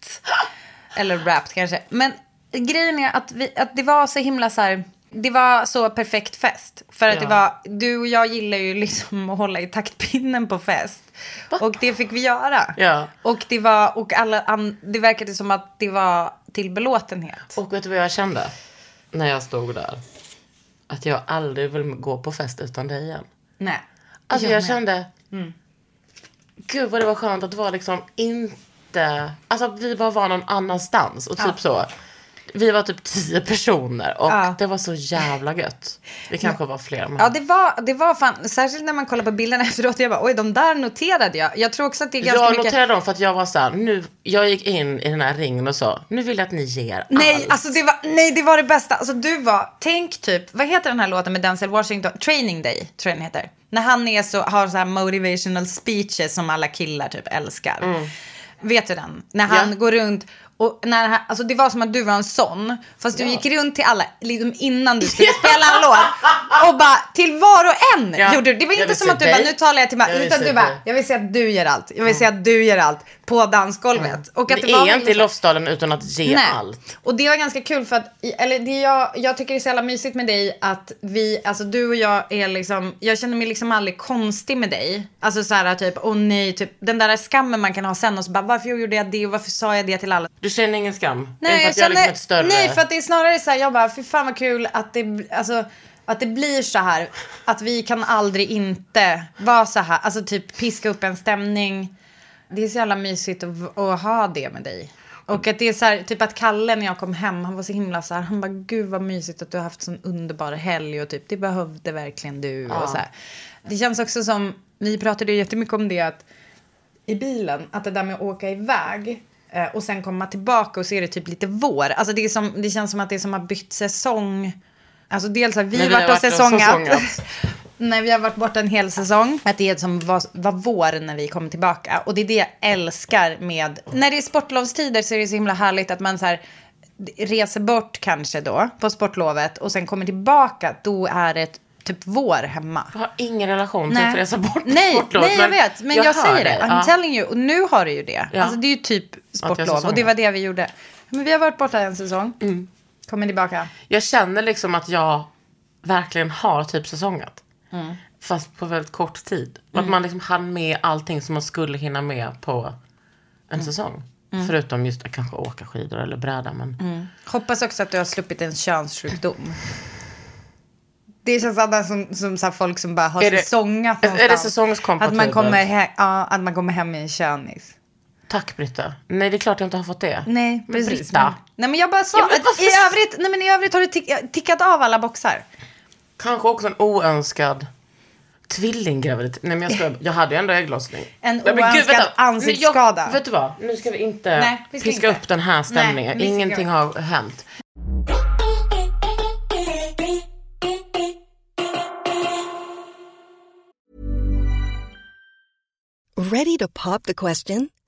[SPEAKER 2] Eller Wrapped kanske. Men grejen är att, vi, att det var så himla så här. Det var så perfekt fest. För att
[SPEAKER 1] Ja.
[SPEAKER 2] det var, du och jag gillar ju liksom att hålla i taktpinnen på fest. Och det fick vi göra.
[SPEAKER 1] Ja.
[SPEAKER 2] Och det var, och alla, an, det verkade som att det var till belåtenhet.
[SPEAKER 1] Och vet du vad jag kände? När jag stod där. Att jag aldrig vill gå på fest utan dig igen.
[SPEAKER 2] Nej.
[SPEAKER 1] Alltså
[SPEAKER 2] Jag
[SPEAKER 1] jag, kände, gud vad det var skönt att vara liksom inte, alltså att vi bara var någon annanstans och typ så. Vi var typ tio personer och
[SPEAKER 2] Ja.
[SPEAKER 1] det var så jävla gött. Vi kanske var fler. Men...
[SPEAKER 2] Ja, det var, det var fan, särskilt när man kollar på bilderna efteråt, jag bara oj, de där noterade jag. Jag tror också att det är ganska
[SPEAKER 1] jag
[SPEAKER 2] mycket...
[SPEAKER 1] noterade dem för att jag var så här, nu, jag gick in i den här ringen och sa, nu vill jag att ni ger
[SPEAKER 2] Nej,
[SPEAKER 1] allt.
[SPEAKER 2] alltså det var, nej, det var det bästa. Alltså du var, tänk typ, vad heter den här låten med Denzel Washington? Training Day, tror jag den heter. När han är så, har så här motivational speeches som alla killar typ älskar. Vet du den? När han
[SPEAKER 1] Mm. Ja.
[SPEAKER 2] går runt och när han, alltså det var som att du var en sån. Fast du gick runt till alla, liksom innan du skulle spela en låt. Och bara till var och en
[SPEAKER 1] Ja.
[SPEAKER 2] gjorde du. Det var
[SPEAKER 1] Jag
[SPEAKER 2] inte
[SPEAKER 1] vill
[SPEAKER 2] som
[SPEAKER 1] se
[SPEAKER 2] att du bara,
[SPEAKER 1] dig.
[SPEAKER 2] nu talar jag till mig.
[SPEAKER 1] Vill
[SPEAKER 2] Utan
[SPEAKER 1] se
[SPEAKER 2] du bara,
[SPEAKER 1] dig.
[SPEAKER 2] jag vill se att du gör allt. Jag vill se att du gör allt på dansgolvet. Och att
[SPEAKER 1] det
[SPEAKER 2] det var
[SPEAKER 1] är inte i
[SPEAKER 2] så-
[SPEAKER 1] Lofsdalen utan att ge
[SPEAKER 2] Nej.
[SPEAKER 1] allt.
[SPEAKER 2] Och det var ganska kul för att, eller det jag, jag tycker det är så jävla mysigt med dig att vi, alltså du och jag är liksom, jag känner mig liksom aldrig konstig med dig. Alltså så här typ, åh nej, typ den där skammen man kan ha sen och så bara, varför gjorde jag det och varför sa jag det till alla?
[SPEAKER 1] Du känner ingen skam?
[SPEAKER 2] Nej, jag
[SPEAKER 1] att jag liksom
[SPEAKER 2] känner, nej, för att det är snarare så här, jag bara, fy fan vad kul att det, alltså, att det blir så här, att vi kan aldrig inte vara så här, alltså typ piska upp en stämning. Det är så jävla mysigt att, att ha det med dig. Och att det är så här, typ att Kalle när jag kom hem, han var så himla så här, han bara, gud vad mysigt att du har haft sån underbar helg och typ, det behövde verkligen du och så här. Det känns också som, vi pratade ju jättemycket om det att i bilen, att det där med att åka iväg eh, och sen komma tillbaka och så är det typ lite vår. Alltså det, är som, det känns som att det är som att bytt säsong. Alltså dels har vi
[SPEAKER 1] vi
[SPEAKER 2] varit och säsongat. när vi har varit borta en hel säsong. Att det är som var, var vår när vi kommer tillbaka. Och det är det jag älskar med... När det är sportlovstider så är det så himla härligt att man så här reser bort kanske då på sportlovet och sen kommer tillbaka. Då är det typ vår hemma.
[SPEAKER 1] Jag har ingen relation till att resa bort
[SPEAKER 2] nej,
[SPEAKER 1] sportlov,
[SPEAKER 2] nej, jag vet. Men jag,
[SPEAKER 1] hör
[SPEAKER 2] säger det. I'm
[SPEAKER 1] Ja.
[SPEAKER 2] telling you. Och nu har du ju det.
[SPEAKER 1] Ja.
[SPEAKER 2] Alltså det är ju typ sportlov. Och det var det vi gjorde. Men vi har varit borta en säsong.
[SPEAKER 1] Mm.
[SPEAKER 2] Kommer tillbaka.
[SPEAKER 1] Jag känner liksom att jag verkligen har typ säsongat.
[SPEAKER 2] Mm.
[SPEAKER 1] Fast på väldigt kort tid. Och att man liksom hann med allting som man skulle hinna med på
[SPEAKER 2] Mm.
[SPEAKER 1] en säsong. Förutom just att kanske åka skidor eller bräda. Men
[SPEAKER 2] Mm. Hoppas också att du har sluppit en könssjukdom. Det känns sådär som, som så folk som bara har
[SPEAKER 1] Är det-
[SPEAKER 2] säsongat
[SPEAKER 1] är det
[SPEAKER 2] någonstans.
[SPEAKER 1] säsongskompatibelt?
[SPEAKER 2] Att man kommer, he- ja, att man kommer hem med en könis.
[SPEAKER 1] tack Britta. Nej det är klart jag inte har fått det.
[SPEAKER 2] Nej, precis.
[SPEAKER 1] Britta.
[SPEAKER 2] Men, nej, men jag bara sa
[SPEAKER 1] Ja, men
[SPEAKER 2] att i övrigt, nej, men i övrigt har du tick, tickat av alla boxar.
[SPEAKER 1] Kanske också en oönskad tvillinggraviditet. Nej men jag ska, jag hade ju ändå ägglossning.
[SPEAKER 2] En
[SPEAKER 1] Nej, men gud,
[SPEAKER 2] oönskad
[SPEAKER 1] vänta.
[SPEAKER 2] ansiktsskada.
[SPEAKER 1] Jag, vet du vad? Nu ska vi inte
[SPEAKER 2] Nej, vi ska
[SPEAKER 1] piska
[SPEAKER 2] inte.
[SPEAKER 1] upp den här stämningen.
[SPEAKER 2] ska
[SPEAKER 1] Ingenting
[SPEAKER 2] inte.
[SPEAKER 1] har hänt.
[SPEAKER 4] Ready to pop the question?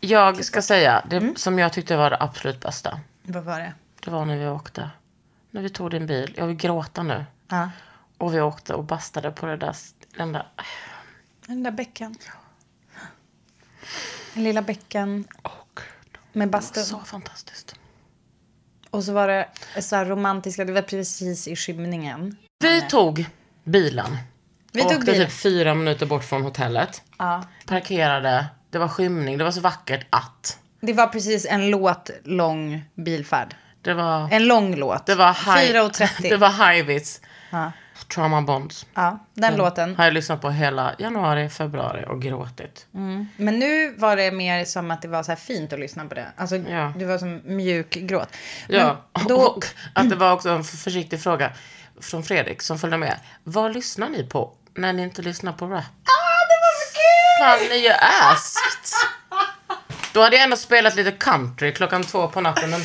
[SPEAKER 1] Jag ska säga, det
[SPEAKER 2] Mm.
[SPEAKER 1] som jag tyckte var det absolut bästa.
[SPEAKER 2] Vad var det?
[SPEAKER 1] Det var när vi åkte. När vi tog din bil. Jag vill gråta nu.
[SPEAKER 2] Ja.
[SPEAKER 1] Och vi åkte och bastade på det där, den där
[SPEAKER 2] Den där bäcken. Den lilla bäcken med bastun.
[SPEAKER 1] Så fantastiskt.
[SPEAKER 2] Och så var det så här romantiska, det var precis i skymningen.
[SPEAKER 1] Vi tog bilen.
[SPEAKER 2] Vi tog
[SPEAKER 1] Åkte
[SPEAKER 2] bilen.
[SPEAKER 1] typ fyra minuter bort från hotellet.
[SPEAKER 2] Ja.
[SPEAKER 1] Parkerade. Det var skymning. Det var så vackert att.
[SPEAKER 2] Det var precis en låt lång bilfärd.
[SPEAKER 1] Det var...
[SPEAKER 2] En lång låt.
[SPEAKER 1] Det var high,
[SPEAKER 2] 4.30.
[SPEAKER 1] Det var Highwits.
[SPEAKER 2] Ja.
[SPEAKER 1] Trauma Bonds.
[SPEAKER 2] Ja, den låten.
[SPEAKER 1] Har jag lyssnat på hela januari, februari och gråtit.
[SPEAKER 2] Men nu var det mer som att det var så här fint att lyssna på det. Alltså,
[SPEAKER 1] Ja.
[SPEAKER 2] det var som mjuk gråt.
[SPEAKER 1] Ja,
[SPEAKER 2] Men då,
[SPEAKER 1] och att det var också en försiktig fråga från Fredrik som följde med. Vad lyssnar ni på när ni inte lyssnar på rap?
[SPEAKER 2] ah, det var så kul!
[SPEAKER 1] Fan, ni är asked. Då hade jag ändå spelat lite country klockan två på natten. Men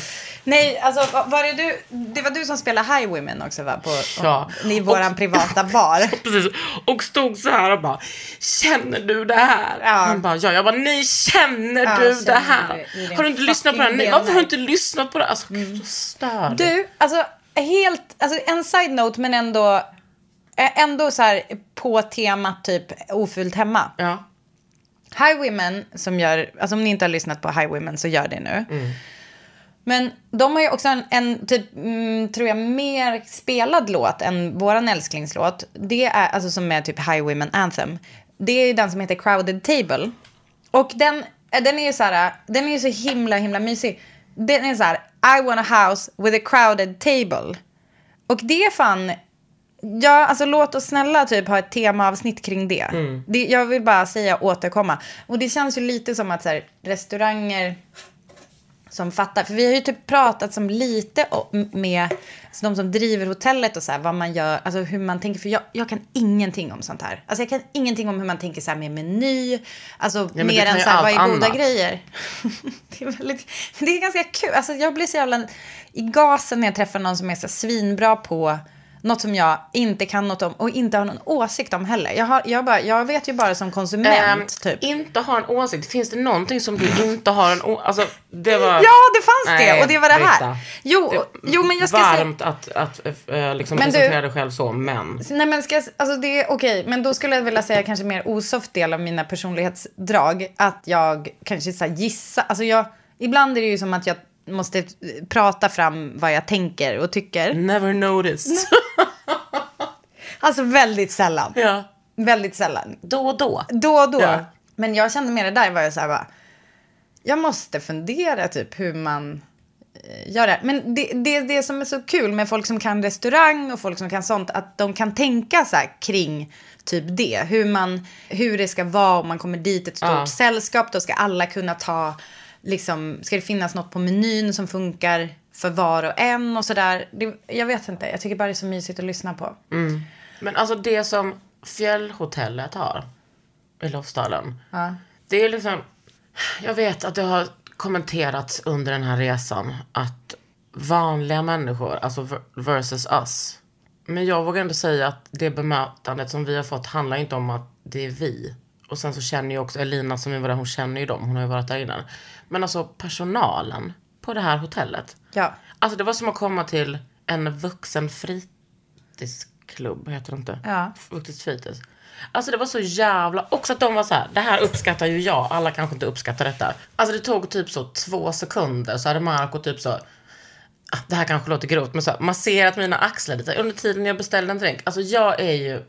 [SPEAKER 2] Nej, alltså va- var det du? Det var du som spelade High Women också va? På,
[SPEAKER 1] Ja.
[SPEAKER 2] I våran
[SPEAKER 1] Och-
[SPEAKER 2] privata bar.
[SPEAKER 1] Precis. Och stod så här och bara, känner du det här?
[SPEAKER 2] Ja.
[SPEAKER 1] Han bara, ja. Jag bara, nej, känner
[SPEAKER 2] Ja,
[SPEAKER 1] du
[SPEAKER 2] känner
[SPEAKER 1] det här?
[SPEAKER 2] du
[SPEAKER 1] Har du inte lyssnat på det? här? Nej, varför har du inte lyssnat på det? Alltså, gud, så stör
[SPEAKER 2] Du, alltså helt, alltså en side note men ändå, ändå så här på temat typ ofyllt hemma.
[SPEAKER 1] Ja.
[SPEAKER 2] High Women som gör, alltså om ni inte har lyssnat på High Women så gör det nu.
[SPEAKER 1] Mm.
[SPEAKER 2] Men de har ju också en, en typ, mm, tror jag, mer spelad låt än våran älsklingslåt. Det är, alltså som är typ High Women Anthem. Det är ju den som heter Crowded Table. Och den, eh, den är ju så här, den är ju så himla, himla mysig. Den är så här, I want a house with a crowded table. Och det är fan, ja alltså låt oss snälla typ ha ett temaavsnitt kring det. det. Jag vill bara säga återkomma. Och det känns ju lite som att så här, restauranger som fattar. För vi har ju typ pratat som lite med alltså de som driver hotellet och så här, vad man gör, alltså hur man tänker. För jag, jag kan ingenting om sånt här. Alltså jag kan ingenting om hur man tänker så här med meny. Alltså
[SPEAKER 1] men
[SPEAKER 2] mer än så här, vad är goda
[SPEAKER 1] annat.
[SPEAKER 2] grejer. det, är väldigt, det är ganska kul. Alltså jag blir så jävla i gasen när jag träffar någon som är så svinbra på något som jag inte kan något om och inte har någon åsikt om heller. Jag, har, jag, bara, jag vet ju bara som konsument
[SPEAKER 1] Ehm,
[SPEAKER 2] typ.
[SPEAKER 1] Inte ha en åsikt. Finns det någonting som du inte har en åsikt? Alltså, det var...
[SPEAKER 2] Ja, det fanns
[SPEAKER 1] Nej,
[SPEAKER 2] det och det var det här. Jo,
[SPEAKER 1] Det-
[SPEAKER 2] jo men jag ska säga...
[SPEAKER 1] Varmt att, att äh, liksom
[SPEAKER 2] Men du-
[SPEAKER 1] presentera dig själv så, men...
[SPEAKER 2] Nej men ska alltså det är okej, men då skulle jag vilja säga kanske mer osoft del av mina personlighetsdrag. Att jag kanske så här gissar, alltså jag, ibland är det ju som att jag måste eh, prata fram vad jag tänker och tycker.
[SPEAKER 1] Never noticed.
[SPEAKER 2] Alltså väldigt sällan.
[SPEAKER 1] ja.
[SPEAKER 2] Väldigt sällan.
[SPEAKER 1] Då och då.
[SPEAKER 2] Då och då.
[SPEAKER 1] Ja.
[SPEAKER 2] Men jag kände med det där var jag så här bara, jag måste fundera typ hur man eh, gör det. Men det, det, det som är så kul med folk som kan restaurang och folk som kan sånt, att de kan tänka så kring typ det. Hur, man, hur det ska vara om man kommer dit ett stort
[SPEAKER 1] Ja.
[SPEAKER 2] sällskap. Då ska alla kunna ta, liksom, ska det finnas något på menyn som funkar för var och en och sådär. Jag vet inte, jag tycker bara det är så mysigt att lyssna på.
[SPEAKER 1] Men alltså det som fjällhotellet har i Lofsdalen. Det är liksom, jag vet att det har kommenterats under den här resan att vanliga människor, alltså ver- versus us. Men jag vågar ändå säga att det bemötandet som vi har fått handlar inte om att det är vi. Och sen så känner ju också Elina som var där, hon känner ju dem, hon har ju varit där innan. Men alltså personalen på det här hotellet.
[SPEAKER 2] Ja.
[SPEAKER 1] Alltså det var som att komma till en vuxen fritidsklubb, heter det inte?
[SPEAKER 2] Ja.
[SPEAKER 1] Vuxet fritids. Alltså det var så jävla, också att de var så här, det här uppskattar ju jag, alla kanske inte uppskattar detta. Alltså det tog typ så två sekunder så hade Marco typ så, ah, det här kanske låter grovt, men så här, masserat mina axlar lite under tiden jag beställde en drink. Alltså jag är ju,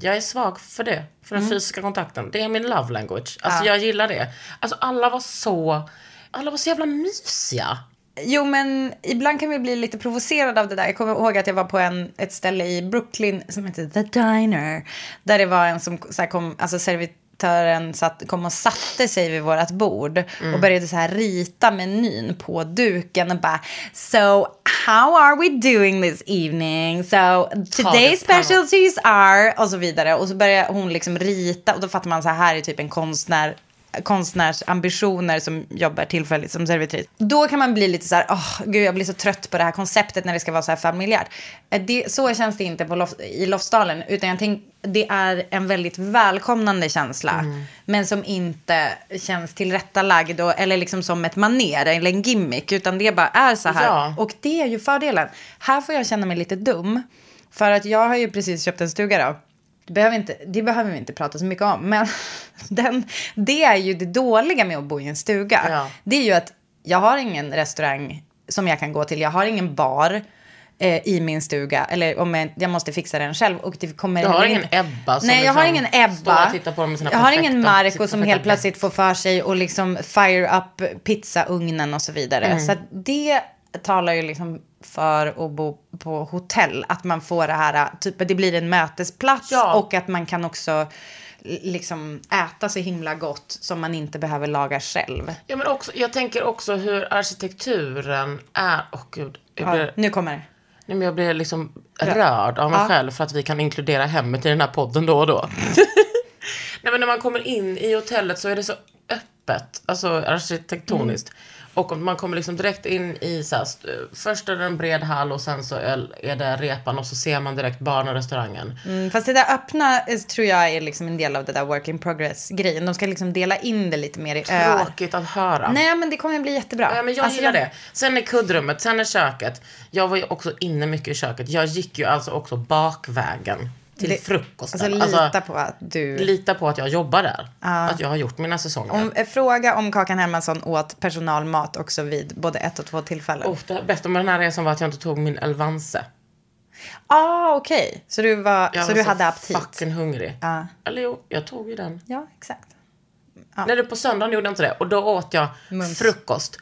[SPEAKER 1] jag är svag för det, för den fysiska kontakten. Det är min love language. Alltså jag gillar det. Alltså alla var så, alla var så jävla mysiga.
[SPEAKER 2] Jo, men ibland kan vi bli lite provocerade av det där. Jag kommer ihåg att jag var på en, ett ställe i Brooklyn som heter The Diner. Där det var en som så här, kom, alltså servitören satt, kom och satte sig vid vårt bord. Och började så här rita menyn på duken och bara So, how are we doing this evening? So, today's specialties are... Och så vidare. Och så började hon liksom rita. Och då fattar man så här, här är typ en konstnär konstnärsambitioner som jobbar tillfälligt som servitris. Då kan man bli lite så här, åh gud jag blir så trött på det här konceptet när det ska vara så här familjärt. Eh, Det, så känns det inte på i Lofsdalen, utan jag tänk, det är en väldigt välkomnande känsla. Men som inte känns tillrättalagd och, eller liksom som ett maner eller en gimmick, utan det bara är så här.
[SPEAKER 1] Ja.
[SPEAKER 2] Och det är ju fördelen. Här får jag känna mig lite dum, för att jag har ju precis köpt en stuga då. Det behöver, inte, det behöver vi inte prata så mycket om. Men den, det är ju det dåliga med att bo i en stuga.
[SPEAKER 1] Ja.
[SPEAKER 2] Det är ju att jag har ingen restaurang som jag kan gå till. Jag har ingen bar. eh, i min stuga. Eller om jag, jag måste fixa den själv. Och det kommer
[SPEAKER 1] Du har ingen Ebba som
[SPEAKER 2] Nej, jag har
[SPEAKER 1] liksom
[SPEAKER 2] ingen Ebba. jag har ingen Marco som helt plötsligt får för sig och liksom fire up pizzaugnen och så vidare.
[SPEAKER 1] Mm.
[SPEAKER 2] Så det talar ju liksom för att bo på hotell. Att man får det här, typ det blir en mötesplats
[SPEAKER 1] Ja.
[SPEAKER 2] och att man kan också liksom äta så himla gott som man inte behöver laga själv.
[SPEAKER 1] Ja, men också, jag tänker också hur arkitekturen är. Åh gud. Jag blir,
[SPEAKER 2] Ja, nu kommer det.
[SPEAKER 1] nej, men jag blir liksom rörd av mig
[SPEAKER 2] Ja.
[SPEAKER 1] själv för att vi kan inkludera hemmet i den här podden då och då. nej, men när man kommer in i hotellet så är det så öppet, alltså arkitektoniskt. Och om man kommer liksom direkt in i så här, st- först är det en bred hall och sen så är det repan och så ser man direkt barn och restaurangen.
[SPEAKER 2] Mm, fast det där öppna tror jag är liksom en del av det där work in progress-grejen. De ska liksom dela in det lite mer i öar.
[SPEAKER 1] Tråkigt att höra.
[SPEAKER 2] Nej, men det kommer bli jättebra.
[SPEAKER 1] Ja, men jag
[SPEAKER 2] Alltså,
[SPEAKER 1] gillar det. Sen är kuddrummet, sen är köket. Jag var ju också inne mycket i köket. Jag gick ju alltså också bakvägen till
[SPEAKER 2] Det-
[SPEAKER 1] frukosten.
[SPEAKER 2] Alltså lita på att du...
[SPEAKER 1] Lita på att jag jobbar där.
[SPEAKER 2] Ja.
[SPEAKER 1] Att jag har gjort mina säsonger.
[SPEAKER 2] Om, eh, fråga om Kakan Hermansson åt personalmat också vid både ett och två tillfällen.
[SPEAKER 1] Oh, det bästa med den här resan var att jag inte tog min Elvanse.
[SPEAKER 2] Ah, okej. Så du, var,
[SPEAKER 1] Jag
[SPEAKER 2] så
[SPEAKER 1] var
[SPEAKER 2] du
[SPEAKER 1] så
[SPEAKER 2] hade aptit?
[SPEAKER 1] fucking hungrig.
[SPEAKER 2] Ja.
[SPEAKER 1] Eller jo, jag tog ju den.
[SPEAKER 2] Ja, exakt.
[SPEAKER 1] Nej, det på söndagen gjorde jag inte det. Och då åt jag
[SPEAKER 2] Mums.
[SPEAKER 1] frukost,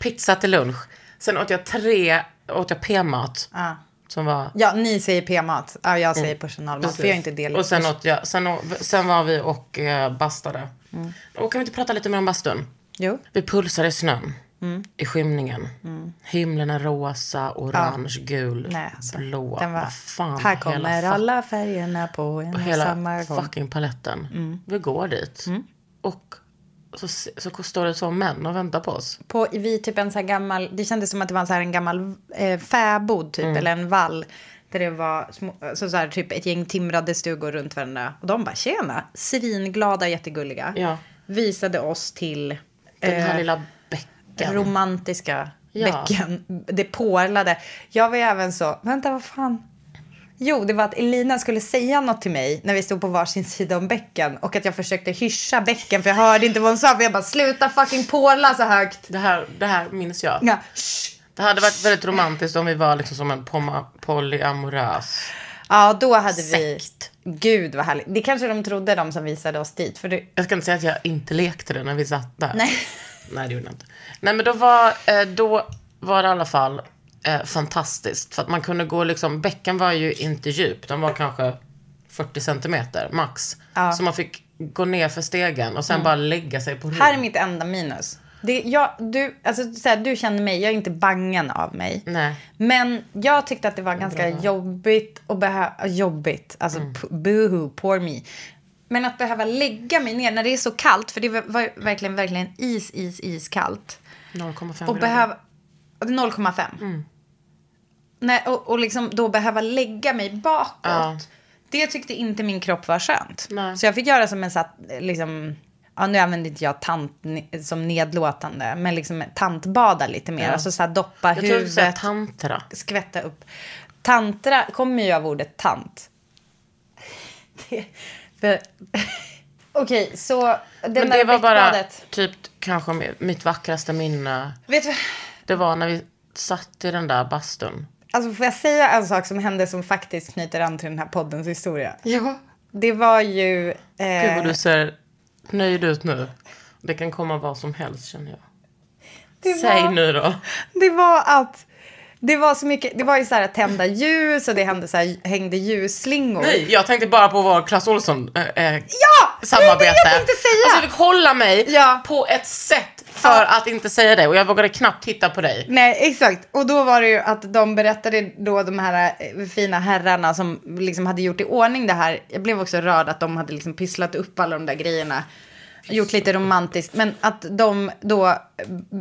[SPEAKER 1] pizza till lunch. Sen åt jag tre, åt jag p-mat.
[SPEAKER 2] Ja.
[SPEAKER 1] Som var
[SPEAKER 2] Ja, ni säger p-mat. Ja, jag säger personalmat.
[SPEAKER 1] Precis.
[SPEAKER 2] För jag är inte del
[SPEAKER 1] Och sen, åt jag, sen, sen var vi och eh, bastade.
[SPEAKER 2] Mm.
[SPEAKER 1] Och kan vi inte prata lite mer om bastun?
[SPEAKER 2] Jo.
[SPEAKER 1] Vi pulsar i snön.
[SPEAKER 2] Mm.
[SPEAKER 1] I skymningen. Himlen är rosa, orange, gul,
[SPEAKER 2] Nej, alltså,
[SPEAKER 1] blå.
[SPEAKER 2] Den var,
[SPEAKER 1] Vad fan,
[SPEAKER 2] här kommer
[SPEAKER 1] hela,
[SPEAKER 2] alla färgerna på en och
[SPEAKER 1] hela
[SPEAKER 2] samma gång.
[SPEAKER 1] fucking paletten.
[SPEAKER 2] Mm.
[SPEAKER 1] Vi går dit. Och så, så står det två män och väntar på oss.
[SPEAKER 2] På, vid typ en så gammal, det kändes som att det var en, så här en gammal eh, fäbod typ,
[SPEAKER 1] Mm.
[SPEAKER 2] eller en vall. Där det var små, så, så här, typ ett gäng timrade stugor runt varandra. Och de bara tjena, svinglada, jättegulliga.
[SPEAKER 1] Ja.
[SPEAKER 2] Visade oss till
[SPEAKER 1] Den här
[SPEAKER 2] eh,
[SPEAKER 1] lilla bäcken.
[SPEAKER 2] romantiska
[SPEAKER 1] Ja.
[SPEAKER 2] bäcken. Det porlade. Jag var ju även så, vänta vad fan. Jo, det var att Elina skulle säga något till mig när vi stod på varsin sida om bäcken och att jag försökte hyscha bäcken för jag hörde inte vad hon sa för jag bara sluta fucking porla så högt.
[SPEAKER 1] Det här, det här minns jag.
[SPEAKER 2] Ja.
[SPEAKER 1] Det hade varit väldigt romantiskt om vi var liksom som en polyamorös.
[SPEAKER 2] Ja, då hade vi... Gud vad härligt. Det kanske de trodde de som visade oss dit. För det...
[SPEAKER 1] Jag ska inte säga att jag inte lekte det när vi satt där.
[SPEAKER 2] Nej.
[SPEAKER 1] Nej, det gjorde jag inte. Nej, men då var, eh, då var det i alla fall eh, fantastiskt. För att man kunde gå liksom, bäcken var ju inte djup. Den var kanske 40 centimeter max.
[SPEAKER 2] Ja.
[SPEAKER 1] Så man fick gå ner för stegen och sen
[SPEAKER 2] Mm.
[SPEAKER 1] bara lägga sig på rygg.
[SPEAKER 2] Här är mitt enda minus. Det, jag, du, alltså, så här, du känner mig, jag är inte bangen av mig.
[SPEAKER 1] Nej.
[SPEAKER 2] Men jag tyckte att det var ganska jobbigt att behöva, jobbigt, alltså mm. boohoo, poor me. Men att behöva lägga mig ner när det är så kallt, för det var, verkligen, verkligen is, is, iskallt.
[SPEAKER 1] 0,5
[SPEAKER 2] Och
[SPEAKER 1] grader.
[SPEAKER 2] behöva, 0,5. Nej, och, och liksom då behöva lägga mig bakåt.
[SPEAKER 1] Ja.
[SPEAKER 2] Det tyckte inte min kropp var skönt.
[SPEAKER 1] Nej.
[SPEAKER 2] Så jag fick göra som en satt, liksom, ja nu använder inte jag tant som nedlåtande, men liksom tantbada lite mer.
[SPEAKER 1] Ja.
[SPEAKER 2] Alltså så här doppa
[SPEAKER 1] Jag
[SPEAKER 2] huvudet,
[SPEAKER 1] tantra.
[SPEAKER 2] skvätta upp. Tantra kommer ju av ordet tant. Det, för, Okej, så den
[SPEAKER 1] Men
[SPEAKER 2] där
[SPEAKER 1] det var bara typ kanske mi- mitt vackraste minne.
[SPEAKER 2] Vet du,
[SPEAKER 1] Det var när vi satt i den där bastun.
[SPEAKER 2] Alltså får jag säga en sak som hände som faktiskt knyter an till den här poddens historia?
[SPEAKER 1] Ja.
[SPEAKER 2] Det var ju... Eh,
[SPEAKER 1] Gud vad du ser nöjd ut nu. Det kan komma vad som helst känner jag.
[SPEAKER 2] det
[SPEAKER 1] Säg
[SPEAKER 2] var,
[SPEAKER 1] nu då.
[SPEAKER 2] Det var att... Det var så mycket, det var ju så här att tända ljus och det hände så här, hängde ljusslingor.
[SPEAKER 1] Nej, jag tänkte bara på vår Clas Ohlson äh, äh,
[SPEAKER 2] Ja!
[SPEAKER 1] samarbete.
[SPEAKER 2] Det är det jag tänkte säga!
[SPEAKER 1] Alltså jag fick hålla mig
[SPEAKER 2] Ja.
[SPEAKER 1] på ett sätt för
[SPEAKER 2] Ja.
[SPEAKER 1] att inte säga det och jag vågade knappt titta på dig.
[SPEAKER 2] Nej, exakt. Och då var det ju att de berättade då de här eh, fina herrarna som liksom hade gjort i ordning det här. Jag blev också rörd att de hade liksom pysslat upp alla de där grejerna. Gjort lite romantiskt. Men att de då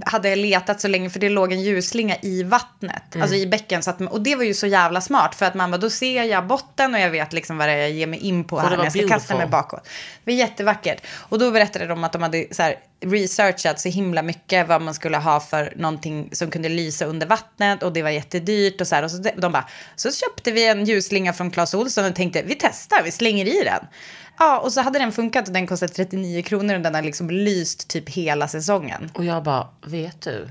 [SPEAKER 2] hade letat så länge för det låg en ljusslinga i vattnet.
[SPEAKER 1] Mm.
[SPEAKER 2] Alltså i bäcken. Så att, och det var ju så jävla smart. För att man bara, då ser jag botten och jag vet liksom vad det är jag ger mig in på här när jag ska kasta mig bakåt. Det var jättevackert. Och då berättade de att de hade så här, researchat så himla mycket vad man skulle ha för någonting som kunde lysa under vattnet och det var jättedyrt och så här. Och så de bara, så köpte vi en ljusslinga från Clas Ohlson och tänkte vi testar, vi slänger i den. Ja, och så hade den funkat och den kostade 39 kronor och den har liksom lyst typ hela säsongen.
[SPEAKER 1] Och jag bara, vet du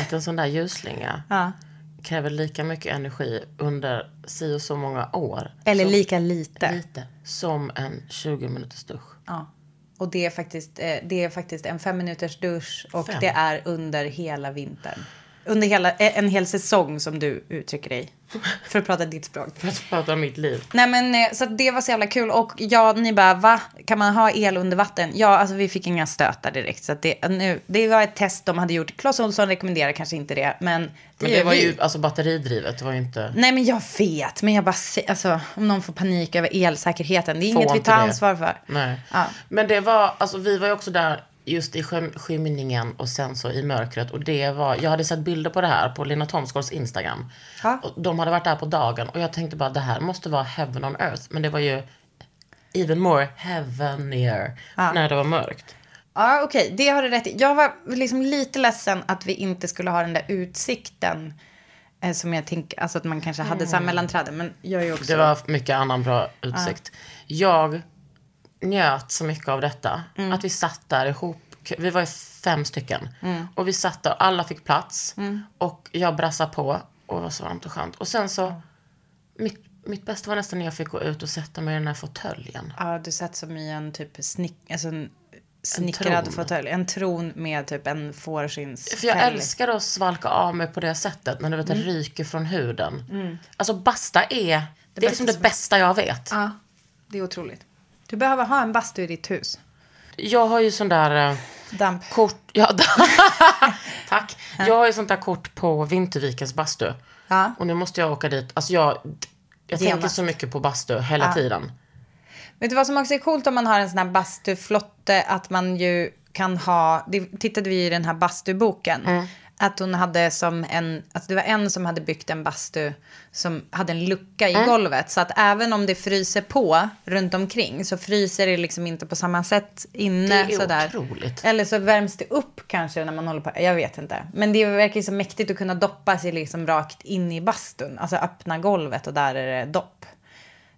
[SPEAKER 1] att en sån där ljusslinga
[SPEAKER 2] Ja.
[SPEAKER 1] kräver lika mycket energi under si och så många år.
[SPEAKER 2] Eller
[SPEAKER 1] som,
[SPEAKER 2] lika lite.
[SPEAKER 1] lite. Som en 20 minuters dusch.
[SPEAKER 2] Ja. Och det är faktiskt, eh, det är faktiskt en fem minuters dusch och
[SPEAKER 1] Fem.
[SPEAKER 2] det är under hela vintern. Under hela, eh, en hel säsong som du uttrycker dig. För att prata ditt språk.
[SPEAKER 1] För att prata om mitt liv.
[SPEAKER 2] Nej men eh, så det var så jävla kul och ja, ni bara va? Kan man ha el under vatten? Ja, alltså vi fick inga stötar direkt så det, nu, det var ett test de hade gjort. Claes Olsson rekommenderar kanske inte det men det,
[SPEAKER 1] Men det var
[SPEAKER 2] vi.
[SPEAKER 1] ju alltså batteridrivet. Det var ju inte...
[SPEAKER 2] Nej men jag vet, men jag bara alltså om någon får panik över elsäkerheten, det är
[SPEAKER 1] Får
[SPEAKER 2] inget vi tar
[SPEAKER 1] det.
[SPEAKER 2] ansvar för.
[SPEAKER 1] Nej.
[SPEAKER 2] Ja.
[SPEAKER 1] Men det var, alltså vi var ju också där just i skym- skymningen och sen så i mörkret. Och det var, jag hade sett bilder på det här på Lina Thomsgårds Instagram.
[SPEAKER 2] Ja.
[SPEAKER 1] Och de hade varit där på dagen och jag tänkte bara det här måste vara heaven on earth. Men det var ju even more heavenier när det var mörkt.
[SPEAKER 2] Ja, okej, det har du rätt i. Jag var liksom lite ledsen att vi inte skulle ha den där utsikten. Eh, som jag tänker, alltså att man kanske hade så här mellan träden. Men jag är också...
[SPEAKER 1] Det var mycket annan bra utsikt. Jag njöt så mycket av detta.
[SPEAKER 2] Mm.
[SPEAKER 1] Att vi satt där ihop. Vi var ju fem stycken.
[SPEAKER 2] Mm.
[SPEAKER 1] Och vi satt där alla fick plats. Och jag brassade på. Och det var så varmt och skönt. Och sen så. Mitt, mitt bästa var nästan när jag fick gå ut och sätta mig i den här fåtöljen.
[SPEAKER 2] Ja, du satt som i en typ snick, alltså en snickrad fåtölj. En tron med typ en fårskinns
[SPEAKER 1] För jag älskar att svalka av mig på det sättet. När du vet, det
[SPEAKER 2] Mm.
[SPEAKER 1] ryker från huden. Alltså basta är. Det, är liksom det bästa jag vet.
[SPEAKER 2] Ja, det är otroligt. Du behöver ha en bastu i ditt hus.
[SPEAKER 1] Jag har ju sån där... eh,
[SPEAKER 2] Damp.
[SPEAKER 1] Kort, ja, tack. Jag har ju sånt där kort på Vintervikens bastu.
[SPEAKER 2] Ja.
[SPEAKER 1] Och nu måste jag åka dit. Alltså jag, jag tänker så mycket på bastu hela tiden.
[SPEAKER 2] Vet du vad som också är coolt om man har en sån här bastuflotte? Att man ju kan ha, det tittade vi i den här bastuboken.
[SPEAKER 1] Mm.
[SPEAKER 2] Att hon hade som en, alltså det var en som hade byggt en bastu som hade en lucka
[SPEAKER 1] Mm.
[SPEAKER 2] i golvet. Så att även om det fryser på runt omkring så fryser det liksom inte på samma sätt inne.
[SPEAKER 1] Det är
[SPEAKER 2] sådär.
[SPEAKER 1] otroligt.
[SPEAKER 2] Eller så värms det upp kanske när man håller på. Jag vet inte. Men det verkar ju så mäktigt att kunna doppa sig liksom rakt in i bastun. Alltså öppna golvet och där är det dopp.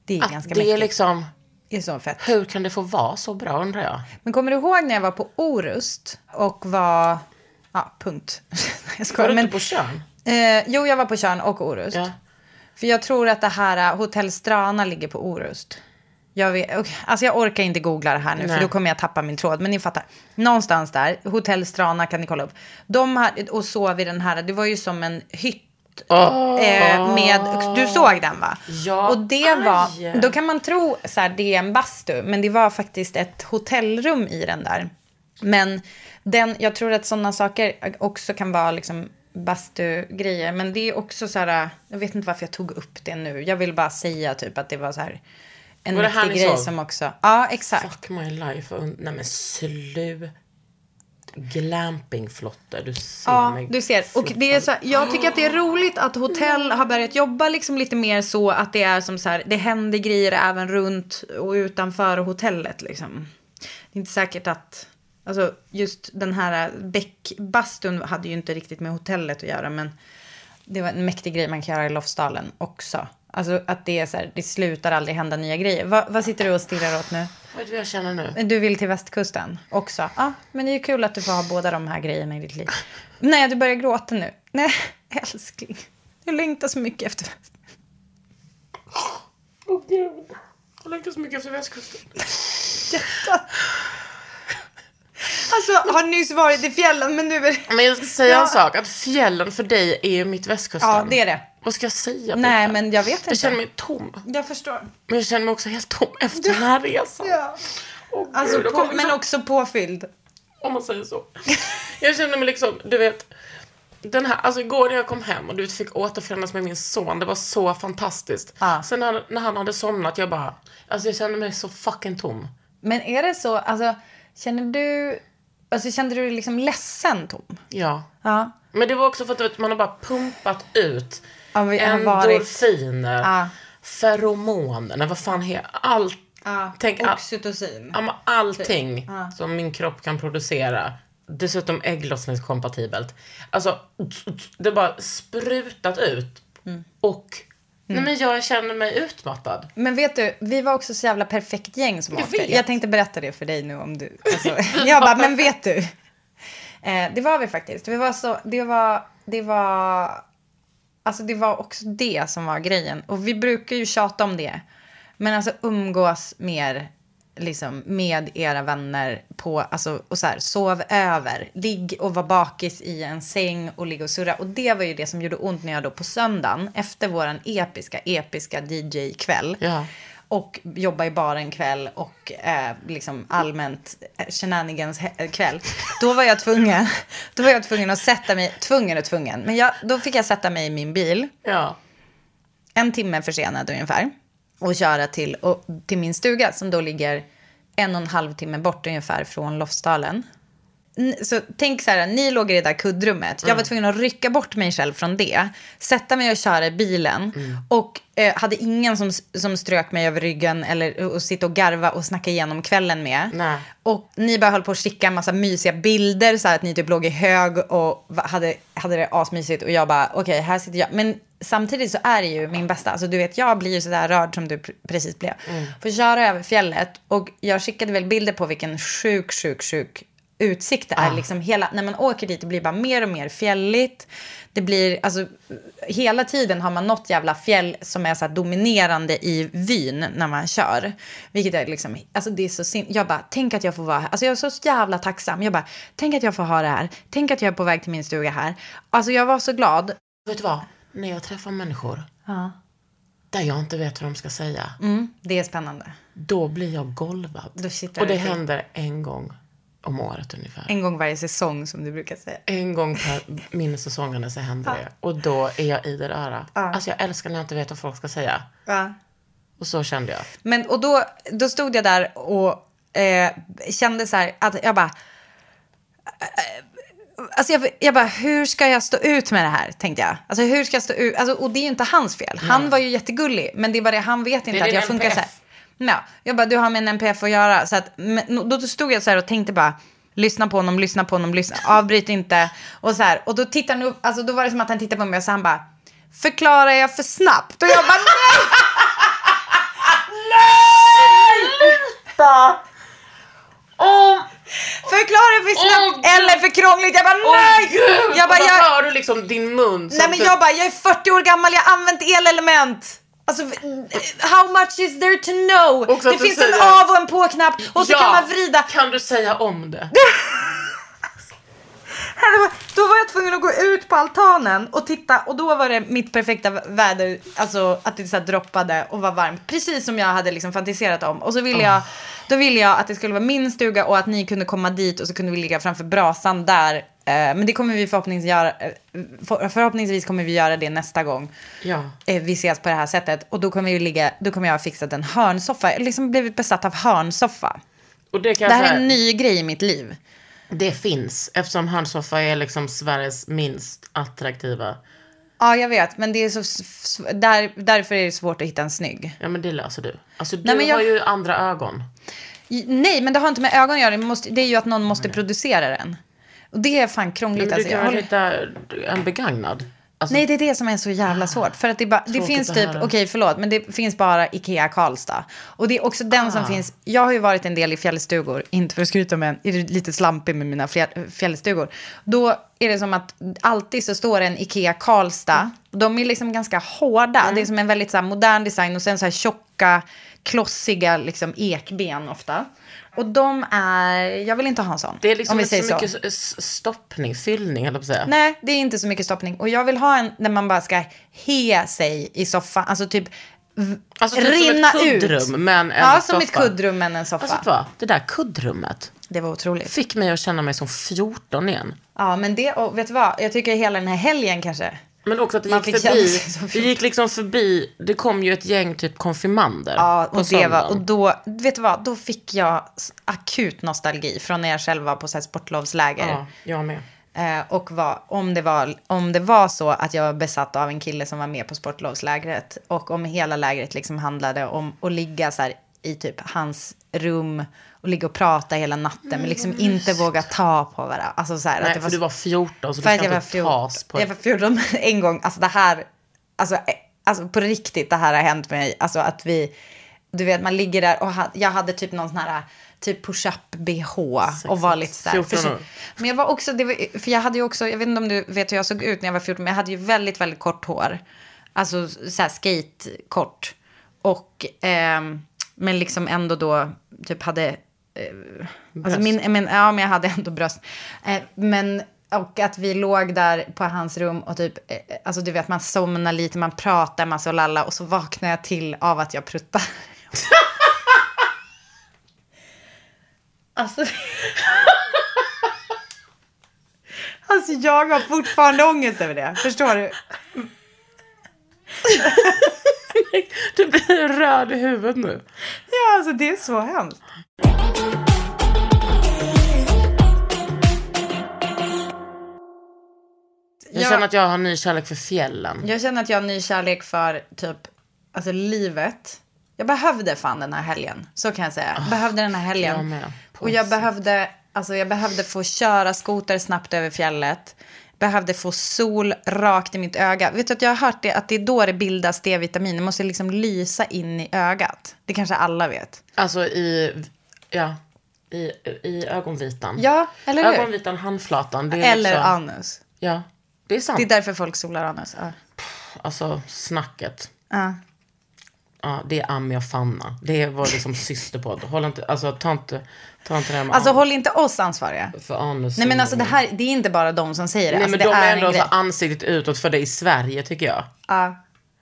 [SPEAKER 2] Det är
[SPEAKER 1] Att
[SPEAKER 2] ganska
[SPEAKER 1] det
[SPEAKER 2] mäktigt.
[SPEAKER 1] är liksom,
[SPEAKER 2] Det är så fett.
[SPEAKER 1] hur kan det få vara så bra undrar jag?
[SPEAKER 2] Men kommer du ihåg när jag var på Orust och var... Ja, punkt. jag
[SPEAKER 1] Var
[SPEAKER 2] skojar.
[SPEAKER 1] du
[SPEAKER 2] Men,
[SPEAKER 1] inte på Tjörn?
[SPEAKER 2] eh, jo, jag var på Tjörn och Orust.
[SPEAKER 1] Ja.
[SPEAKER 2] För jag tror att det här eh, Hotell Strana ligger på Orust. Jag, vet, okej, alltså jag orkar inte googla det här nu
[SPEAKER 1] Nej.
[SPEAKER 2] för då kommer jag tappa min tråd. Men ni fattar. Någonstans där, Hotell Strana kan ni kolla upp. De hade, och sov i den här, det var ju som en hytt. Eh, med, du såg den va?
[SPEAKER 1] Ja,
[SPEAKER 2] Och det var,
[SPEAKER 1] aj.
[SPEAKER 2] då kan man tro så här, det är en bastu. Men det var faktiskt ett hotellrum i den där. Men den, jag tror att sådana saker också kan vara liksom bastugrejer. Men det är också så här, jag vet inte varför jag tog upp det nu. Jag vill bara säga typ att det var så här en
[SPEAKER 1] Var ni
[SPEAKER 2] grej
[SPEAKER 1] såg?
[SPEAKER 2] som också, ja exakt.
[SPEAKER 1] Fuck my life. Nej men slut. Glampingflotte. Du ser
[SPEAKER 2] Ja,
[SPEAKER 1] mig.
[SPEAKER 2] du ser. Och det är så här, jag tycker att det är roligt att hotell har börjat jobba liksom lite mer så att det är som så här, det händer grejer även runt och utanför hotellet liksom. Det är inte säkert att, alltså just den här bäckbastun hade ju inte riktigt med hotellet att göra men det var en mäktig grej man kan göra i Lofsdalen också. Alltså att det är så här, det slutar aldrig hända nya grejer. Va, vad sitter du och stirrar åt nu?
[SPEAKER 1] Vad jag känner nu?
[SPEAKER 2] Du vill till västkusten också? Ja, men det är ju kul att du får ha båda de här grejerna i ditt liv. Nej, du börjar gråta nu. Nej, älskling. Jag längtar så mycket efter väst.
[SPEAKER 1] Åh gud. Jag längtar så mycket efter västkusten.
[SPEAKER 2] Alltså, har nyss varit i fjällen, men nu är det...
[SPEAKER 1] Men jag ska säga
[SPEAKER 2] Ja.
[SPEAKER 1] en sak. Att fjällen för dig är ju mitt västkusten.
[SPEAKER 2] Ja, det är det.
[SPEAKER 1] Vad ska jag säga?
[SPEAKER 2] Nej, men jag vet inte.
[SPEAKER 1] Jag känner mig tom.
[SPEAKER 2] Jag förstår.
[SPEAKER 1] Men jag känner mig också helt tom efter den här resan.
[SPEAKER 2] Ja.
[SPEAKER 1] Gud,
[SPEAKER 2] Alltså, på,
[SPEAKER 1] kommer
[SPEAKER 2] men
[SPEAKER 1] liksom-
[SPEAKER 2] också påfylld.
[SPEAKER 1] Om man säger så. Jag känner mig liksom, du vet. Den här, alltså igår när jag kom hem och du fick återförenas med min son, det var så fantastiskt.
[SPEAKER 2] Ja.
[SPEAKER 1] Sen när, när han hade somnat, jag bara, alltså jag kände mig så fucking tom.
[SPEAKER 2] Men är det så, alltså, känner du... Alltså, kände du dig liksom ledsen, Tom?
[SPEAKER 1] Ja.
[SPEAKER 2] Ja.
[SPEAKER 1] Men det var också för att man har bara pumpat ut
[SPEAKER 2] Ja,
[SPEAKER 1] endorfiner,
[SPEAKER 2] Ja.
[SPEAKER 1] feromoner, vad fan heter allt.
[SPEAKER 2] Ja,
[SPEAKER 1] Tänk, all,
[SPEAKER 2] oxytocin.
[SPEAKER 1] ja, men allting som min kropp kan producera. Dessutom ägglossningskompatibelt. Alltså, det har bara sprutat ut.
[SPEAKER 2] Mm.
[SPEAKER 1] Och nej, men jag känner mig utmattad.
[SPEAKER 2] Men vet du, vi var också så jävla perfekt gäng som
[SPEAKER 1] Jag
[SPEAKER 2] åkte.
[SPEAKER 1] vet.
[SPEAKER 2] Jag tänkte berätta det för dig nu om du... Alltså, jag bara, men vet du? Eh, det var vi faktiskt. Vi var så, det var, det var... alltså det var också det som var grejen. Och vi brukar ju tjata om det. Men alltså umgås mer liksom, med era vänner på, alltså, och så här, sov över. Ligg och var bakis i en säng och ligga och surra. Och det var ju det som gjorde ont när jag då på söndagen, efter våran episka, episka DJ-kväll,
[SPEAKER 1] Ja.
[SPEAKER 2] och jobba i baren en kväll och eh, liksom allmänt eh, shenanigans he- kväll. Då var jag tvungen, då var jag tvungen att sätta mig, tvungen och tvungen, men jag, då fick jag sätta mig i min bil,
[SPEAKER 1] Ja.
[SPEAKER 2] en timme försenad ungefär, och köra till, och, till min stuga som då ligger en och en halv timme bort ungefär från Lofsdalen. Så tänk så här, ni låg i det där kuddrummet. Jag var tvungen att rycka bort mig själv från det. Sätta mig och köra i bilen. Och eh, hade ingen som, som strök mig över ryggen eller och sitta och garva och snacka igenom kvällen med.
[SPEAKER 1] Nej.
[SPEAKER 2] Och ni bara höll på att skicka en massa mysiga bilder. Så här att ni typ låg i hög och hade, hade det asmysigt. Och jag bara, okej, här sitter jag. Men samtidigt så är det ju min bästa. Alltså du vet, jag blir ju sådär rörd som du pr- precis blev. Får köra över fjället. Och jag skickade väl bilder på vilken sjuk, sjuk, sjuk utsikt det är. Liksom hela, när man åker dit det blir bara mer och mer fjälligt. Det blir, alltså hela tiden har man något jävla fjäll som är så dominerande i vyn när man kör. Vilket är liksom, alltså det är så sin- Jag bara, tänk att jag får vara här. Alltså jag är så jävla tacksam. Jag bara, tänk att jag får ha det här. Tänk att jag är på väg till min stuga här. Alltså jag var så glad.
[SPEAKER 1] Vet du vad? När jag träffar människor där jag inte vet vad de ska säga,
[SPEAKER 2] Mm, det är spännande.
[SPEAKER 1] då blir jag golvad. Och det
[SPEAKER 2] till.
[SPEAKER 1] händer en gång om året ungefär.
[SPEAKER 2] En gång varje säsong som du brukar säga.
[SPEAKER 1] En gång per minnesäsongerna så händer det. Och då är jag i det öra. Alltså jag älskar när jag inte vet vad folk ska säga.
[SPEAKER 2] Ja.
[SPEAKER 1] Och så kände jag.
[SPEAKER 2] Men och då, då stod jag där och eh, kände så här att jag bara... Alltså jag, jag bara, hur ska jag stå ut med det här? Tänkte jag. Alltså hur ska jag stå ut? Alltså, och det är ju inte hans fel. Han var ju jättegullig. Men det är bara det, han vet inte att jag funkar så här. Ja, jag bara, du har med en NPF att göra. Så att, men, då stod jag så här och tänkte bara, lyssna på honom, lyssna på honom, lyssna, avbryt inte. Och så här, och då tittar han upp, alltså då var det som att han tittade på mig och så han bara, förklarar jag för snabbt? Och jag bara, nej! Förklara för snabbt
[SPEAKER 1] Åh,
[SPEAKER 2] eller för krångligt. Jag bara
[SPEAKER 1] Åh
[SPEAKER 2] nej!
[SPEAKER 1] gud!
[SPEAKER 2] jag bara, jag,
[SPEAKER 1] hör du liksom din mun.
[SPEAKER 2] nej men
[SPEAKER 1] typ-
[SPEAKER 2] jag bara, jag är 40 år gammal, jag har använt elelement. Alltså, how much is there to know? Det finns en
[SPEAKER 1] säger-
[SPEAKER 2] av och en på-knapp och så
[SPEAKER 1] ja,
[SPEAKER 2] kan man vrida.
[SPEAKER 1] Kan du säga om det?
[SPEAKER 2] Då var jag tvungen att gå ut på altanen och titta och då var det mitt perfekta väder, alltså att det så droppade och var varmt. Precis som jag hade liksom fantiserat om. Och så ville jag, då ville jag att det skulle vara min stuga och att ni kunde komma dit och så kunde vi ligga framför brasan där. Eh, Men det kommer vi förhoppningsvis göra, eh, för- förhoppningsvis kommer vi göra det nästa gång.
[SPEAKER 1] Ja.
[SPEAKER 2] eh, vi ses på det här sättet. Och då kommer, vi ligga, då kommer jag ha fixat en hörnsoffa. Jag har liksom blivit besatt av hörnsoffa.
[SPEAKER 1] Och det
[SPEAKER 2] Det här är en ny grej i mitt liv.
[SPEAKER 1] Det finns. Eftersom hörnsoffa är liksom Sveriges minst attraktiva.
[SPEAKER 2] Ja, jag vet. Men det är så, där, därför är det svårt att hitta en snygg.
[SPEAKER 1] Ja men det löser du. Alltså du
[SPEAKER 2] Nej, men jag-
[SPEAKER 1] har ju andra ögon.
[SPEAKER 2] Nej, men det har inte med ögon att göra. Det, måste, det är ju att någon måste producera den. Och det är fan krångligt.
[SPEAKER 1] Men du
[SPEAKER 2] Alltså, jag
[SPEAKER 1] kan väl
[SPEAKER 2] håller...
[SPEAKER 1] hitta en begagnad? Alltså,
[SPEAKER 2] Nej, det är det som är så jävla svårt. För att det, bara, det finns typ, okej förlåt, men det finns bara Ikea Karlstad. Och det är också den
[SPEAKER 1] Ah.
[SPEAKER 2] som finns, jag har ju varit en del i fjällstugor, inte för att skryta men är det lite slampig med mina fjäll- fjällstugor. Då är det som att alltid så står en Ikea Karlstad, de är liksom ganska hårda,
[SPEAKER 1] Mm.
[SPEAKER 2] det är som en väldigt så modern design och sen så här tjocka, klossiga liksom ekben ofta. Och de är, jag vill inte ha en sån.
[SPEAKER 1] det är liksom
[SPEAKER 2] om vi
[SPEAKER 1] inte
[SPEAKER 2] säger
[SPEAKER 1] så
[SPEAKER 2] så.
[SPEAKER 1] mycket stoppning, fyllning eller på att säga.
[SPEAKER 2] Nej, det är inte så mycket stoppning. Och jag vill ha en där man bara ska he sig i soffan. Alltså typ
[SPEAKER 1] Alltså typ
[SPEAKER 2] rinna
[SPEAKER 1] som ett
[SPEAKER 2] ut.
[SPEAKER 1] kuddrum men en
[SPEAKER 2] Ja,
[SPEAKER 1] soffa.
[SPEAKER 2] som ett kuddrum men en soffa.
[SPEAKER 1] Alltså vet vad? Det där kuddrummet
[SPEAKER 2] det var otroligt.
[SPEAKER 1] fick mig att känna mig som 14 igen.
[SPEAKER 2] Ja, men det, och vet du vad? Jag tycker hela den här helgen kanske.
[SPEAKER 1] Men också att det
[SPEAKER 2] Man
[SPEAKER 1] gick förbi. Det gick liksom förbi. Det kom ju ett gäng typ konfirmander.
[SPEAKER 2] Ja, och det var, och då, vet du vad? Då fick jag akut nostalgi från när jag själv var på så här sportlovsläger.
[SPEAKER 1] Ja, jag med.
[SPEAKER 2] Eh, och var, om, det var, om det var så att jag var besatt av en kille som var med på sportlovslägret och om hela lägret liksom handlade om att ligga så här i typ hans rum och ligga och prata hela natten men liksom inte våga ta på varandra. Alltså så här,
[SPEAKER 1] Nej,
[SPEAKER 2] att det
[SPEAKER 1] för du var 14 så
[SPEAKER 2] för
[SPEAKER 1] du ska
[SPEAKER 2] var
[SPEAKER 1] inte
[SPEAKER 2] 14,
[SPEAKER 1] tas på
[SPEAKER 2] jag var 14 en gång, alltså det här, alltså, eh, alltså på riktigt det här har hänt mig, alltså att vi, du vet man ligger där och ha, jag hade typ någon sån här typ push-up-bh och var lite så här.
[SPEAKER 1] 14 år.
[SPEAKER 2] Men jag var också, det var, för jag hade ju också, jag vet inte om du vet hur jag såg ut när jag var 14, men jag hade ju väldigt, väldigt kort hår. Alltså så här skate-kort. Och, ehm, men liksom ändå då typ hade, eh, alltså min, men, ja men jag hade ändå bröst. Eh, men, och att vi låg där på hans rum och typ, eh, alltså du vet man somnar lite, man pratar massa och lalla och så vaknar jag till av att jag pruttar. alltså, alltså jag har fortfarande ångest över det, förstår du?
[SPEAKER 1] Du blir röd i huvudet nu.
[SPEAKER 2] Ja, alltså det är så hemskt.
[SPEAKER 1] Jag
[SPEAKER 2] Ja.
[SPEAKER 1] känner att jag har ny kärlek för fjällen.
[SPEAKER 2] Jag känner att jag har ny kärlek för typ, alltså livet. Jag behövde fan den här helgen, så kan jag säga. Jag behövde den här helgen.
[SPEAKER 1] jag.
[SPEAKER 2] Och jag behövde, alltså jag behövde få köra skoter snabbt över fjället. Behövde få sol rakt i mitt öga. Vet du att jag har hört det, att det är då det bildas D-vitamin. Det måste liksom lysa in i ögat. Det kanske alla vet.
[SPEAKER 1] Alltså i, ja, i, i ögonvitan.
[SPEAKER 2] Ja, eller hur?
[SPEAKER 1] Ögonvitan, handflatan.
[SPEAKER 2] Eller
[SPEAKER 1] liksom,
[SPEAKER 2] anus.
[SPEAKER 1] Ja, det är sant.
[SPEAKER 2] Det är därför folk solar anus. Ja.
[SPEAKER 1] Alltså snacket.
[SPEAKER 2] Ja.
[SPEAKER 1] Ja, det är Ami och Fanna. Det är vår liksom systerpodd. Håll inte, alltså ta inte, ta inte det här med
[SPEAKER 2] Alltså håll inte oss ansvariga.
[SPEAKER 1] för anus.
[SPEAKER 2] Nej men alltså det här, det är inte bara de som säger det.
[SPEAKER 1] Nej
[SPEAKER 2] alltså,
[SPEAKER 1] men
[SPEAKER 2] det
[SPEAKER 1] de är
[SPEAKER 2] är
[SPEAKER 1] ändå så ansiktet utåt för det i Sverige tycker jag.
[SPEAKER 2] Ja.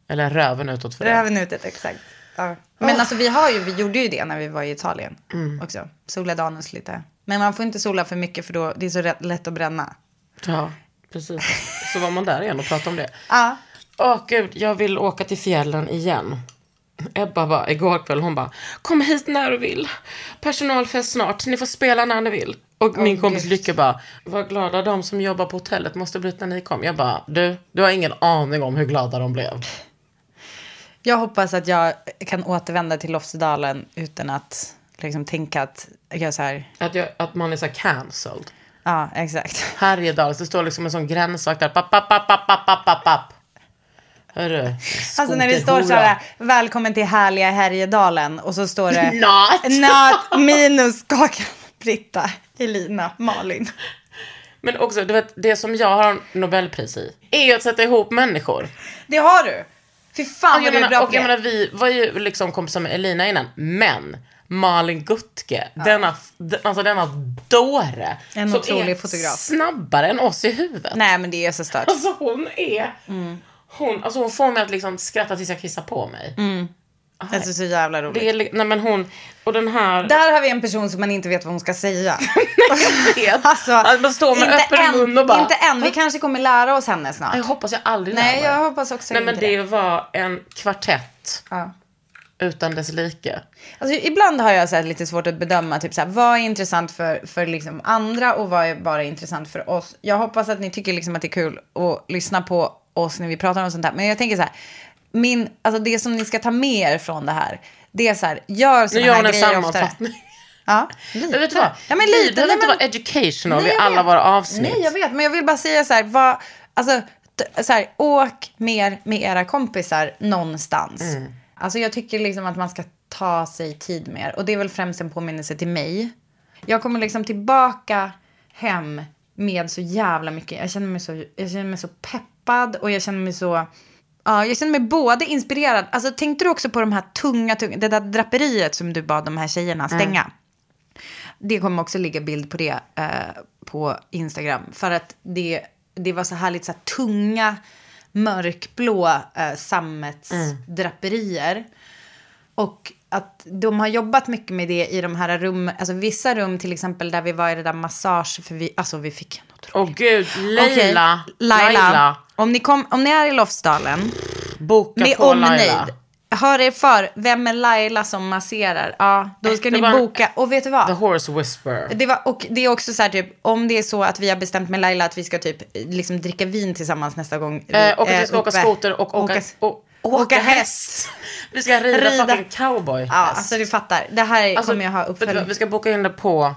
[SPEAKER 1] Eller röven utåt för det.
[SPEAKER 2] Röven utet, exakt. Ja. Men alltså vi har ju, vi gjorde ju det när vi var i Italien
[SPEAKER 1] Mm.
[SPEAKER 2] också. Solade anus lite. Men man får inte sola för mycket för då, det är så rätt, lätt att bränna.
[SPEAKER 1] Ja, precis. Så var man där igen och pratade om det.
[SPEAKER 2] Ja.
[SPEAKER 1] Åh gud, jag vill åka till fjällen igen. Ebba bara, igår kväll, hon bara, kom hit när du vill. Personalfest snart, ni får spela när ni vill. Och min kompis. Lycka bara, vad glada de som jobbar på hotellet måste blivit när ni kom. Jag bara, du, du har ingen aning om hur glada de blev.
[SPEAKER 2] Jag hoppas att jag kan återvända till Lofsdalen utan att liksom tänka att jag är så här,
[SPEAKER 1] Att, jag, att man är så här cancelled.
[SPEAKER 2] ja exakt.
[SPEAKER 1] Härjedal, det står liksom en sån gränsvakt där. Papp, papp, papp, papp, papp, papp. Hörru,
[SPEAKER 2] Alltså när det står så här, välkommen till härliga Härjedalen och så står det
[SPEAKER 1] Not.
[SPEAKER 2] Not minus Kakan, Britta, Elina, Malin.
[SPEAKER 1] Men också, du vet, det som jag har Nobelpris i, är ju att sätta ihop människor.
[SPEAKER 2] Det har du. Fy fan
[SPEAKER 1] Och jag,
[SPEAKER 2] vad du är bra
[SPEAKER 1] och
[SPEAKER 2] på
[SPEAKER 1] jag
[SPEAKER 2] det.
[SPEAKER 1] menar, vi var ju liksom kompisar med Elina innan, men Malin Gutke, denna, d- alltså denna dåre,
[SPEAKER 2] En
[SPEAKER 1] som
[SPEAKER 2] otrolig
[SPEAKER 1] är
[SPEAKER 2] fotograf.
[SPEAKER 1] snabbare än oss i huvudet.
[SPEAKER 2] Nej men det är så stört.
[SPEAKER 1] Alltså hon är, hon, alltså hon får mig att liksom skratta tills jag kissar på mig.
[SPEAKER 2] Det är så, så jävla roligt.
[SPEAKER 1] Det är, nej men hon, och den här...
[SPEAKER 2] Där har vi en person som man inte vet vad hon ska säga.
[SPEAKER 1] vet.
[SPEAKER 2] alltså,
[SPEAKER 1] man står med öppen
[SPEAKER 2] än,
[SPEAKER 1] mun och bara-
[SPEAKER 2] Inte än, vi kanske kommer lära oss henne snart.
[SPEAKER 1] Jag hoppas jag aldrig
[SPEAKER 2] Nej,
[SPEAKER 1] lär mig.
[SPEAKER 2] jag hoppas också
[SPEAKER 1] Nej men det
[SPEAKER 2] det.
[SPEAKER 1] var en kvartett
[SPEAKER 2] Ja.
[SPEAKER 1] utan dess like.
[SPEAKER 2] Alltså, ibland har jag så lite svårt att bedöma typ, så här, vad är intressant för, för liksom, andra och vad är bara intressant för oss. Jag hoppas att ni tycker liksom, att det är kul att lyssna på oss när vi pratar om sånt här. Men jag tänker så här, min, alltså, det som ni ska ta med er från det här, det är så här, gör
[SPEAKER 1] Nu
[SPEAKER 2] såna
[SPEAKER 1] gör
[SPEAKER 2] här
[SPEAKER 1] hon en
[SPEAKER 2] grejer oftare.
[SPEAKER 1] sammanfattning.
[SPEAKER 2] Ja, lite.
[SPEAKER 1] Men vet du vad?
[SPEAKER 2] Ja, men
[SPEAKER 1] Vi
[SPEAKER 2] lite.
[SPEAKER 1] behöver
[SPEAKER 2] Nej,
[SPEAKER 1] inte vara educational
[SPEAKER 2] Nej,
[SPEAKER 1] i alla våra avsnitt.
[SPEAKER 2] Nej, jag vet. Men jag vill bara säga så här, vad, alltså, så här, åk mer med era kompisar någonstans.
[SPEAKER 1] Mm.
[SPEAKER 2] Alltså jag tycker liksom att man ska ta sig tid mer. Och det är väl främst en påminnelse till mig. Jag kommer liksom tillbaka hem med så jävla mycket. Jag känner mig så, jag känner mig så peppad och jag känner mig så... Ja, jag känner mig både inspirerad. Alltså tänkte du också på de här tunga, tunga det där draperiet som du bad de här tjejerna stänga? Det kommer också ligga bild på det eh, på Instagram. För att det, det var så härligt så här, tunga, mörkblå eh, sammetsdraperier. Och att de har jobbat mycket med det i de här rum, alltså vissa rum till exempel där vi var i det där massage, för vi, alltså vi fick en otrolig...
[SPEAKER 1] Åh gud, Leila.
[SPEAKER 2] Okej, Laila. Om, ni kom, om ni är i Lofsdalen,
[SPEAKER 1] Boka
[SPEAKER 2] med
[SPEAKER 1] på
[SPEAKER 2] omnejd.
[SPEAKER 1] Laila.
[SPEAKER 2] Hör er för, vem är Laila som masserar? Ja, då ska
[SPEAKER 1] Det
[SPEAKER 2] ni
[SPEAKER 1] var-
[SPEAKER 2] boka. Och vet du vad?
[SPEAKER 1] The Horse Whisperer.
[SPEAKER 2] Det, var, och det är också så här typ, om det är så att vi har bestämt med Laila att vi ska typ liksom dricka vin tillsammans nästa gång.
[SPEAKER 1] Eh, och att vi
[SPEAKER 2] eh,
[SPEAKER 1] ska åka
[SPEAKER 2] uppe.
[SPEAKER 1] skoter och åka,
[SPEAKER 2] Åka-
[SPEAKER 1] och,
[SPEAKER 2] åka häst.
[SPEAKER 1] Vi ska rida,
[SPEAKER 2] Rida.
[SPEAKER 1] fucking cowboy.
[SPEAKER 2] Ja, alltså du fattar. Det här
[SPEAKER 1] Alltså,
[SPEAKER 2] kommer jag ha uppföljning.
[SPEAKER 1] Vi ska boka in det på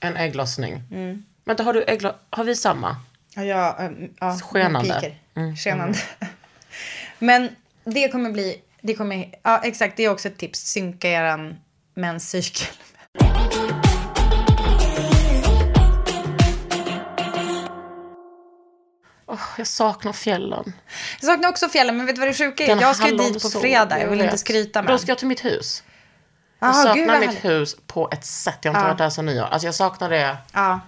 [SPEAKER 1] en ägglossning.
[SPEAKER 2] Mm.
[SPEAKER 1] Vänta, har du ägglo- Har vi samma?
[SPEAKER 2] Ja, ja, ehm, ja
[SPEAKER 1] Skenande.
[SPEAKER 2] Mm,
[SPEAKER 1] mm.
[SPEAKER 2] Skenande. Mm. Men det kommer bli... Det kommer, ja, exakt. Det är också ett tips. Synka er menscykel.
[SPEAKER 1] Oh, jag saknar fjällen.
[SPEAKER 2] Jag saknar också fjällen, men vet du vad det sjuka är?
[SPEAKER 1] Den
[SPEAKER 2] jag ska ju dit på
[SPEAKER 1] sol,
[SPEAKER 2] fredag. Jag vill inte skryta med.
[SPEAKER 1] Då ska jag till mitt hus. Jag
[SPEAKER 2] ah,
[SPEAKER 1] saknar
[SPEAKER 2] gud,
[SPEAKER 1] mitt hus på ett sätt. Jag har inte
[SPEAKER 2] ah.
[SPEAKER 1] varit där sen nyår. Alltså jag saknar det.
[SPEAKER 2] Ah.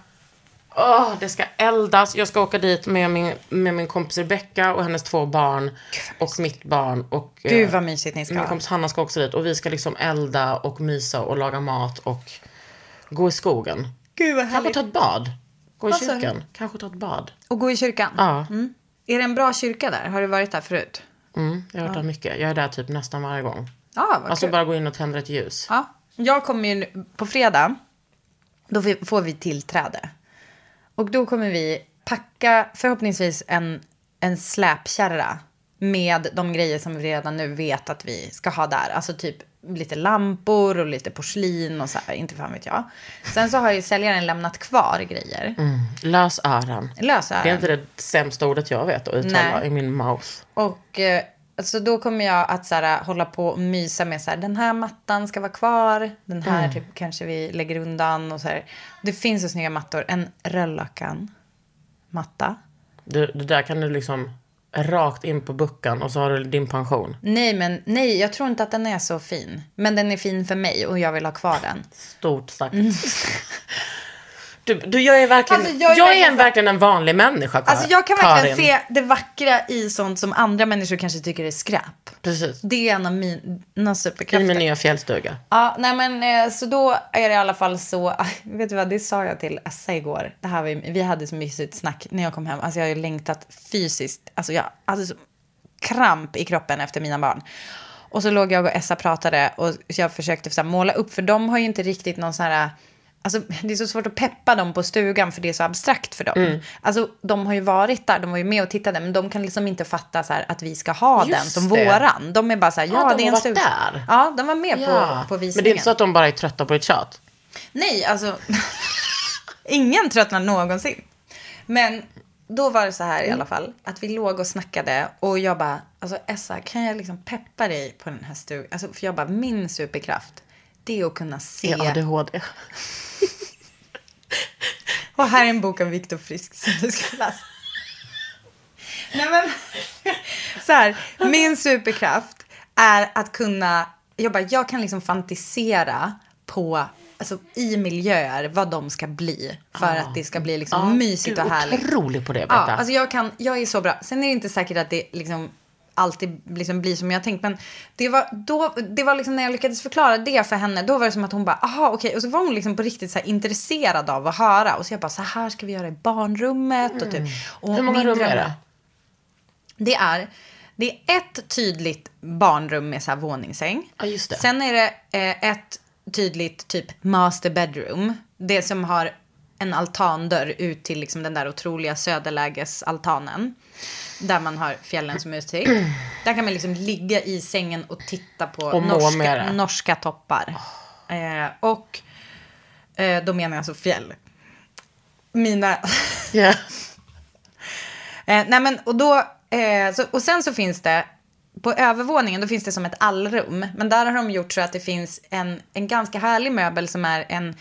[SPEAKER 1] Åh, det ska eldas. Jag ska åka dit med min, med min kompis Rebecca och hennes två barn. Och mitt barn. Och, eh,
[SPEAKER 2] Gud vad mysigt ni ska
[SPEAKER 1] Min
[SPEAKER 2] ha.
[SPEAKER 1] kompis Hanna ska också dit. Och vi ska liksom elda och mysa och laga mat och gå i skogen.
[SPEAKER 2] Gud vad
[SPEAKER 1] Kanske ta ett bad. Gå i
[SPEAKER 2] Vad sa du?
[SPEAKER 1] kyrkan. Kanske ta ett bad.
[SPEAKER 2] Och gå i kyrkan?
[SPEAKER 1] Ja.
[SPEAKER 2] Mm. Är det en bra kyrka där? Har du varit där förut?
[SPEAKER 1] Mm, jag har varit där mycket. Jag är där typ nästan varje gång.
[SPEAKER 2] Ja, vad
[SPEAKER 1] Alltså
[SPEAKER 2] kul.
[SPEAKER 1] bara gå in och tända ett ljus.
[SPEAKER 2] Ja. Jag kommer ju nu- på fredag. Då vi- får vi tillträde. Och då kommer vi packa förhoppningsvis en, en släpkärra med de grejer som vi redan nu vet att vi ska ha där. Alltså typ lite lampor och lite porslin och så här. Inte fan vet jag. Sen så har ju säljaren lämnat kvar grejer.
[SPEAKER 1] Mm. Lösören.
[SPEAKER 2] Lösören.
[SPEAKER 1] Det är inte det sämsta ordet jag vet att uttala
[SPEAKER 2] Nej.
[SPEAKER 1] i min mouth.
[SPEAKER 2] Och eh, alltså då kommer jag att så här, hålla på och mysa med så här, den här mattan ska vara kvar, den här
[SPEAKER 1] Mm.
[SPEAKER 2] typ, kanske vi lägger undan och så här. Det finns så snygga mattor. En röllökan matta.
[SPEAKER 1] Du, det där kan du liksom rakt in på buckan och så har du din pension.
[SPEAKER 2] Nej, men nej, jag tror inte att den är så fin. Men den är fin för mig och jag vill ha kvar den.
[SPEAKER 1] Stort sagt. Du, du, jag är verkligen,
[SPEAKER 2] Alltså,
[SPEAKER 1] jag
[SPEAKER 2] jag
[SPEAKER 1] är,
[SPEAKER 2] är verkligen
[SPEAKER 1] en, verkligen en vanlig människa, Kar-
[SPEAKER 2] Alltså jag kan verkligen
[SPEAKER 1] Karin.
[SPEAKER 2] se det vackra i sånt som andra människor kanske tycker är skräp.
[SPEAKER 1] Precis.
[SPEAKER 2] Det är en av mina
[SPEAKER 1] I
[SPEAKER 2] superkrafter.
[SPEAKER 1] min nya fjällstuga.
[SPEAKER 2] Ja, nej men eh, så då är det i alla fall så, vet du vad, det sa jag till Essa igår. Det här var, vi hade så mysigt snack när jag kom hem. Alltså jag har ju längtat fysiskt, alltså jag hade så kramp i kroppen efter mina barn. Och så låg jag och Essa pratade och jag försökte så måla upp, för de har ju inte riktigt någon sån här, alltså det är så svårt att peppa dem på stugan för det är så abstrakt för dem.
[SPEAKER 1] Mm.
[SPEAKER 2] Alltså de har ju varit där, de var ju med och tittade, men de kan liksom inte fatta så här, att vi ska ha
[SPEAKER 1] Just
[SPEAKER 2] den som
[SPEAKER 1] det.
[SPEAKER 2] våran. De är bara så här, ja,
[SPEAKER 1] Ja, de
[SPEAKER 2] det är en stuga.
[SPEAKER 1] där.
[SPEAKER 2] Ja, de var med
[SPEAKER 1] Ja.
[SPEAKER 2] på, på visningen.
[SPEAKER 1] Men det är inte så att de bara är trötta på ditt tjat?
[SPEAKER 2] Nej, alltså. ingen tröttnar någonsin. Men då var det så här i alla fall. Att vi låg och snackade. Och jag bara, alltså Essa, kan jag liksom peppa dig på den här stugan? Alltså, för jag bara, min superkraft. Det är att kunna se.
[SPEAKER 1] Är ADHD?
[SPEAKER 2] Och här är en bok av Viktor Frisk som du ska läsa. Nej men, så här, min superkraft är att kunna, jag bara, jag kan liksom fantisera på, alltså i miljöer vad de ska bli. För
[SPEAKER 1] Ah.
[SPEAKER 2] att det ska bli liksom
[SPEAKER 1] Ja,
[SPEAKER 2] mysigt
[SPEAKER 1] du är
[SPEAKER 2] och härligt.
[SPEAKER 1] otrolig på det,
[SPEAKER 2] Ja,
[SPEAKER 1] Berta.
[SPEAKER 2] alltså jag kan, jag är så bra. Sen är det inte säkert att det liksom alltid liksom blir som jag tänkt. Men det var, då, det var liksom när jag lyckades förklara det för henne. Då var det som att hon bara, aha okej. Och så var hon liksom på riktigt så intresserad av att höra. Och så jag bara, så här ska vi göra i barnrummet. Och typ, och.
[SPEAKER 1] Hur många rum är det?
[SPEAKER 2] Det är, det är ett tydligt barnrum med så här våningssäng.
[SPEAKER 1] Ja, just det.
[SPEAKER 2] Sen är det eh, ett tydligt typ master bedroom. Det som har en altandörr ut till liksom den där otroliga söderlägesaltanen. Där man har fjällen som utsikt. Där kan man liksom ligga i sängen och titta på
[SPEAKER 1] Och
[SPEAKER 2] norska, norska toppar. Eh, och eh, då menar jag alltså fjäll. Mina...
[SPEAKER 1] Ja.
[SPEAKER 2] Eh, nej men, och, då, eh, så, och sen så finns det, på övervåningen då finns det som ett allrum. Men där har de gjort så att det finns en, en ganska härlig möbel som är en,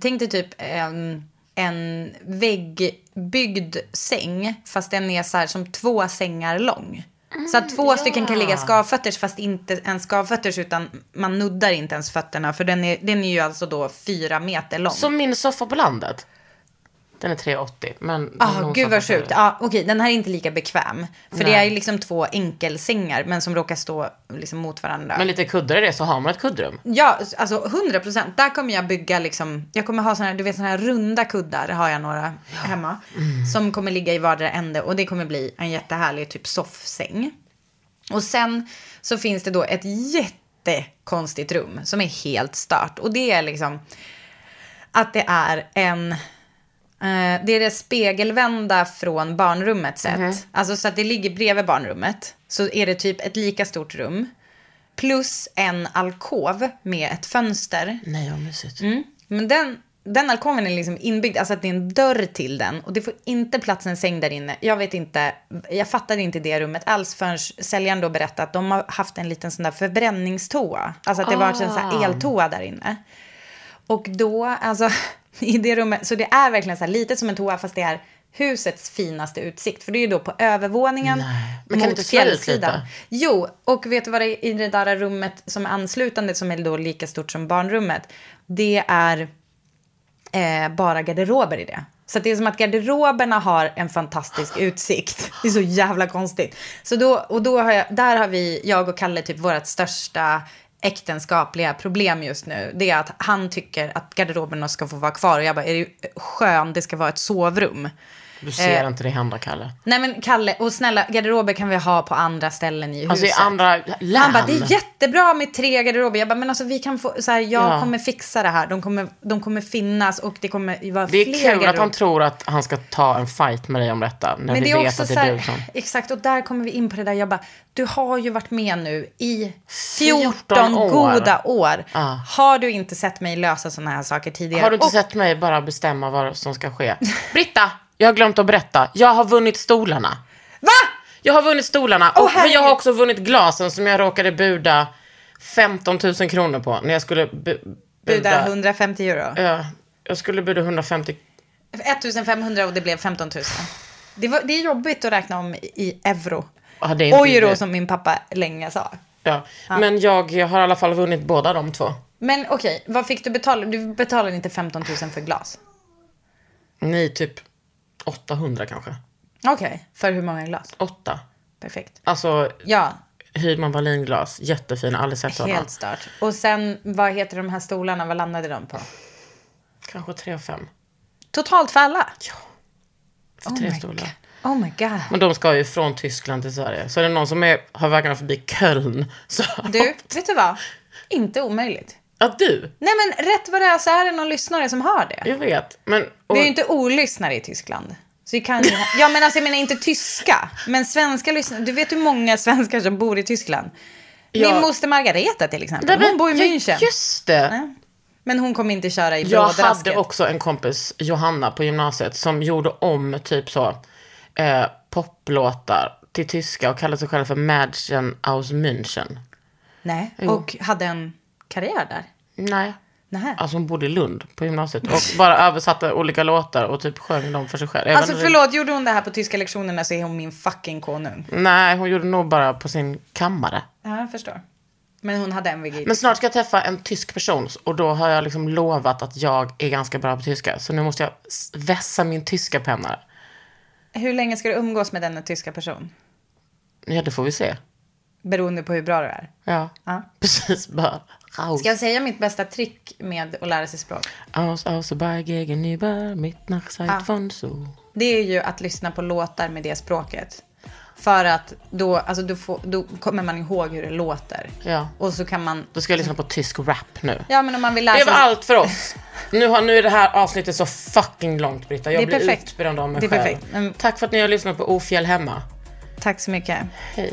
[SPEAKER 2] tänk dig typ en, en väggbyggd säng. Fast den är så här som två sängar lång. Så att två stycken kan ligga skavfötters fast inte ens skavfötters utan man nuddar inte ens fötterna. För den är, den är ju alltså då fyra meter lång.
[SPEAKER 1] Som min soffa på landet. Den är 3,80. Men
[SPEAKER 2] Ah, gud vad sjukt.
[SPEAKER 1] det.
[SPEAKER 2] Ja, okej, den här är inte lika bekväm. För det
[SPEAKER 1] Nej.
[SPEAKER 2] är ju liksom två enkelsängar, men som råkar stå liksom mot varandra.
[SPEAKER 1] Men lite kuddar i det så har man ett kuddrum.
[SPEAKER 2] Ja, alltså 100 procent. Där kommer jag bygga liksom, jag kommer ha såna här, du vet såna här runda kuddar, har jag några hemma. Som kommer ligga i vardera ände och det kommer bli en jättehärlig typ soffsäng. Och sen så finns det då ett jättekonstigt rum som är helt stört. Och det är liksom att det är en... Eh, det är det spegelvända från barnrummet sett. Alltså så att det ligger bredvid barnrummet. Så är det typ ett lika stort rum. Plus en alkov med ett fönster.
[SPEAKER 1] Nej, vad mysigt.
[SPEAKER 2] Mm. Men den, den alkoven är liksom inbyggd, alltså att det är en dörr till den. Och det får inte plats en säng där inne. Jag vet inte, jag fattade inte det rummet alls förrän säljaren då berättade att de har haft en liten sån där förbränningstoa. Alltså att det var en sån här eltoa där inne. Och då, alltså i det rummet, så det är verkligen så här lite som en toa fast det är husets finaste utsikt. För det är ju då på övervåningen
[SPEAKER 1] Men kan
[SPEAKER 2] mot
[SPEAKER 1] inte
[SPEAKER 2] fjällsidan.
[SPEAKER 1] lite?
[SPEAKER 2] Jo, och vet du vad det är i det där rummet som är anslutande som är då lika stort som barnrummet? Det är eh, bara garderober i det. Så det är som att garderoberna har en fantastisk utsikt. Det är så jävla konstigt. Så då, och då har jag, där har vi, jag och Kalle, typ vårt största äktenskapliga problem just nu. Det är att han tycker att garderoberna ska få vara kvar. Och jag bara, är det skön, det ska vara ett sovrum.
[SPEAKER 1] Du ser
[SPEAKER 2] Eh,
[SPEAKER 1] inte det hända, Kalle.
[SPEAKER 2] Nej men Kalle, och snälla, garderober kan vi ha på andra ställen i huset.
[SPEAKER 1] Alltså i andra län.
[SPEAKER 2] Han bara, det är jättebra med tre garderober. Jag bara, men alltså vi kan få, så här, jag
[SPEAKER 1] Ja.
[SPEAKER 2] kommer fixa det här. De kommer, de kommer finnas och det kommer vara
[SPEAKER 1] Det är
[SPEAKER 2] fler
[SPEAKER 1] kul att
[SPEAKER 2] garderober.
[SPEAKER 1] han tror att han ska ta en fight med dig om detta. När
[SPEAKER 2] Men
[SPEAKER 1] vi
[SPEAKER 2] det är
[SPEAKER 1] vet
[SPEAKER 2] också
[SPEAKER 1] att det är
[SPEAKER 2] här,
[SPEAKER 1] du som...
[SPEAKER 2] exakt, och där kommer vi in på det där. Jag bara, du har ju varit med nu i
[SPEAKER 1] 14
[SPEAKER 2] 14
[SPEAKER 1] år.
[SPEAKER 2] goda år.
[SPEAKER 1] Ja.
[SPEAKER 2] Har du inte sett mig lösa sådana här saker tidigare?
[SPEAKER 1] Har du inte
[SPEAKER 2] och,
[SPEAKER 1] sett mig bara bestämma vad som ska ske? Britta, jag har glömt att berätta. Jag har vunnit stolarna.
[SPEAKER 2] Va?
[SPEAKER 1] Jag har vunnit stolarna. Och för jag har också vunnit glasen som jag råkade buda 15 000 kronor på. När jag skulle bu- buda...
[SPEAKER 2] Buda 150 euro.
[SPEAKER 1] Ja, jag skulle buda 150.
[SPEAKER 2] 1500 och det blev 15 000. Det, var, det är jobbigt att räkna om i euro.
[SPEAKER 1] Ja, det är
[SPEAKER 2] Euro som min pappa länge sa.
[SPEAKER 1] Ja. Men jag har i alla fall vunnit båda de två.
[SPEAKER 2] Men okej, vad fick du betala? Du betalade inte 15 000 för glas?
[SPEAKER 1] Nej, typ 800 kanske.
[SPEAKER 2] Okej, för hur många glas?
[SPEAKER 1] Åtta.
[SPEAKER 2] Perfekt.
[SPEAKER 1] Alltså,
[SPEAKER 2] Ja,
[SPEAKER 1] Hydman Wallin-glas. Jättefina, aldrig sett sådana.
[SPEAKER 2] helt stört. Och sen, vad heter de här stolarna? Vad landade de på?
[SPEAKER 1] Kanske tre och fem.
[SPEAKER 2] Totalt för alla?
[SPEAKER 1] För
[SPEAKER 2] Oh
[SPEAKER 1] tre
[SPEAKER 2] my
[SPEAKER 1] stolar.
[SPEAKER 2] God. Oh my god.
[SPEAKER 1] Men de ska ju från Tyskland till Sverige. Så är det någon som är, har vägarna förbi Köln. Så,
[SPEAKER 2] Du, vet du vad? Inte omöjligt.
[SPEAKER 1] Ja, du.
[SPEAKER 2] Nej men rätt vad det är så är det någon lyssnare som har det.
[SPEAKER 1] Jag vet. Men, och,
[SPEAKER 2] Vi är ju inte olyssnare i Tyskland. Så vi kan ju. Ja men alltså jag menar inte tyska. Men svenska lyssnare. Du vet hur många svenskar som bor i Tyskland?
[SPEAKER 1] Ja.
[SPEAKER 2] Min moster Margareta till exempel.
[SPEAKER 1] Nej, men-
[SPEAKER 2] Hon bor i München.
[SPEAKER 1] Just det.
[SPEAKER 2] Nej. Men hon kommer inte köra i
[SPEAKER 1] Jag
[SPEAKER 2] brådrasket.
[SPEAKER 1] hade också en kompis, Johanna, på gymnasiet som gjorde om typ så eh, poplåtar till tyska och kallade sig själv för Mädchen aus München.
[SPEAKER 2] Nej.
[SPEAKER 1] Jo.
[SPEAKER 2] Och hade en karriär där.
[SPEAKER 1] Nej.
[SPEAKER 2] Nej.
[SPEAKER 1] Alltså hon bodde i Lund på gymnasiet och bara översatte olika låtar och typ sjöng dem för sig själv. Jag
[SPEAKER 2] Alltså förlåt, gjorde hon det här på tyska lektionerna så är hon min fucking konung.
[SPEAKER 1] Nej, hon gjorde nog bara på sin kammare.
[SPEAKER 2] Ja, jag förstår. Men hon hade MVG.
[SPEAKER 1] Men snart ska jag träffa en tysk person och då har jag liksom lovat att jag är ganska bra på tyska. Så nu måste jag vässa min tyska penna.
[SPEAKER 2] Hur länge ska du umgås med denna tyska person?
[SPEAKER 1] Ja, det får vi se.
[SPEAKER 2] Beroende på hur bra du är.
[SPEAKER 1] Ja,
[SPEAKER 2] Ja.
[SPEAKER 1] precis. Bara raus.
[SPEAKER 2] Ska jag säga mitt bästa trick med att lära sig språk?
[SPEAKER 1] Aus, aus, bei gegen über, mit nach Zeit
[SPEAKER 2] Ah.
[SPEAKER 1] von so.
[SPEAKER 2] Det är ju att lyssna på låtar med det språket. För att då, alltså då, får, då kommer man ihåg hur det låter.
[SPEAKER 1] Ja.
[SPEAKER 2] Och så kan man...
[SPEAKER 1] Då ska jag lyssna på tysk rap nu.
[SPEAKER 2] Ja, men om man vill lära
[SPEAKER 1] Det var allt för oss. Nu, har, nu är det här avsnittet så fucking långt, Britta. Jag
[SPEAKER 2] Det är
[SPEAKER 1] blir
[SPEAKER 2] perfekt.
[SPEAKER 1] utbränd av mig
[SPEAKER 2] Det är
[SPEAKER 1] själv.
[SPEAKER 2] perfekt. Mm.
[SPEAKER 1] Tack för att ni har lyssnat på Ofjäll hemma.
[SPEAKER 2] Tack så mycket.
[SPEAKER 1] Hej.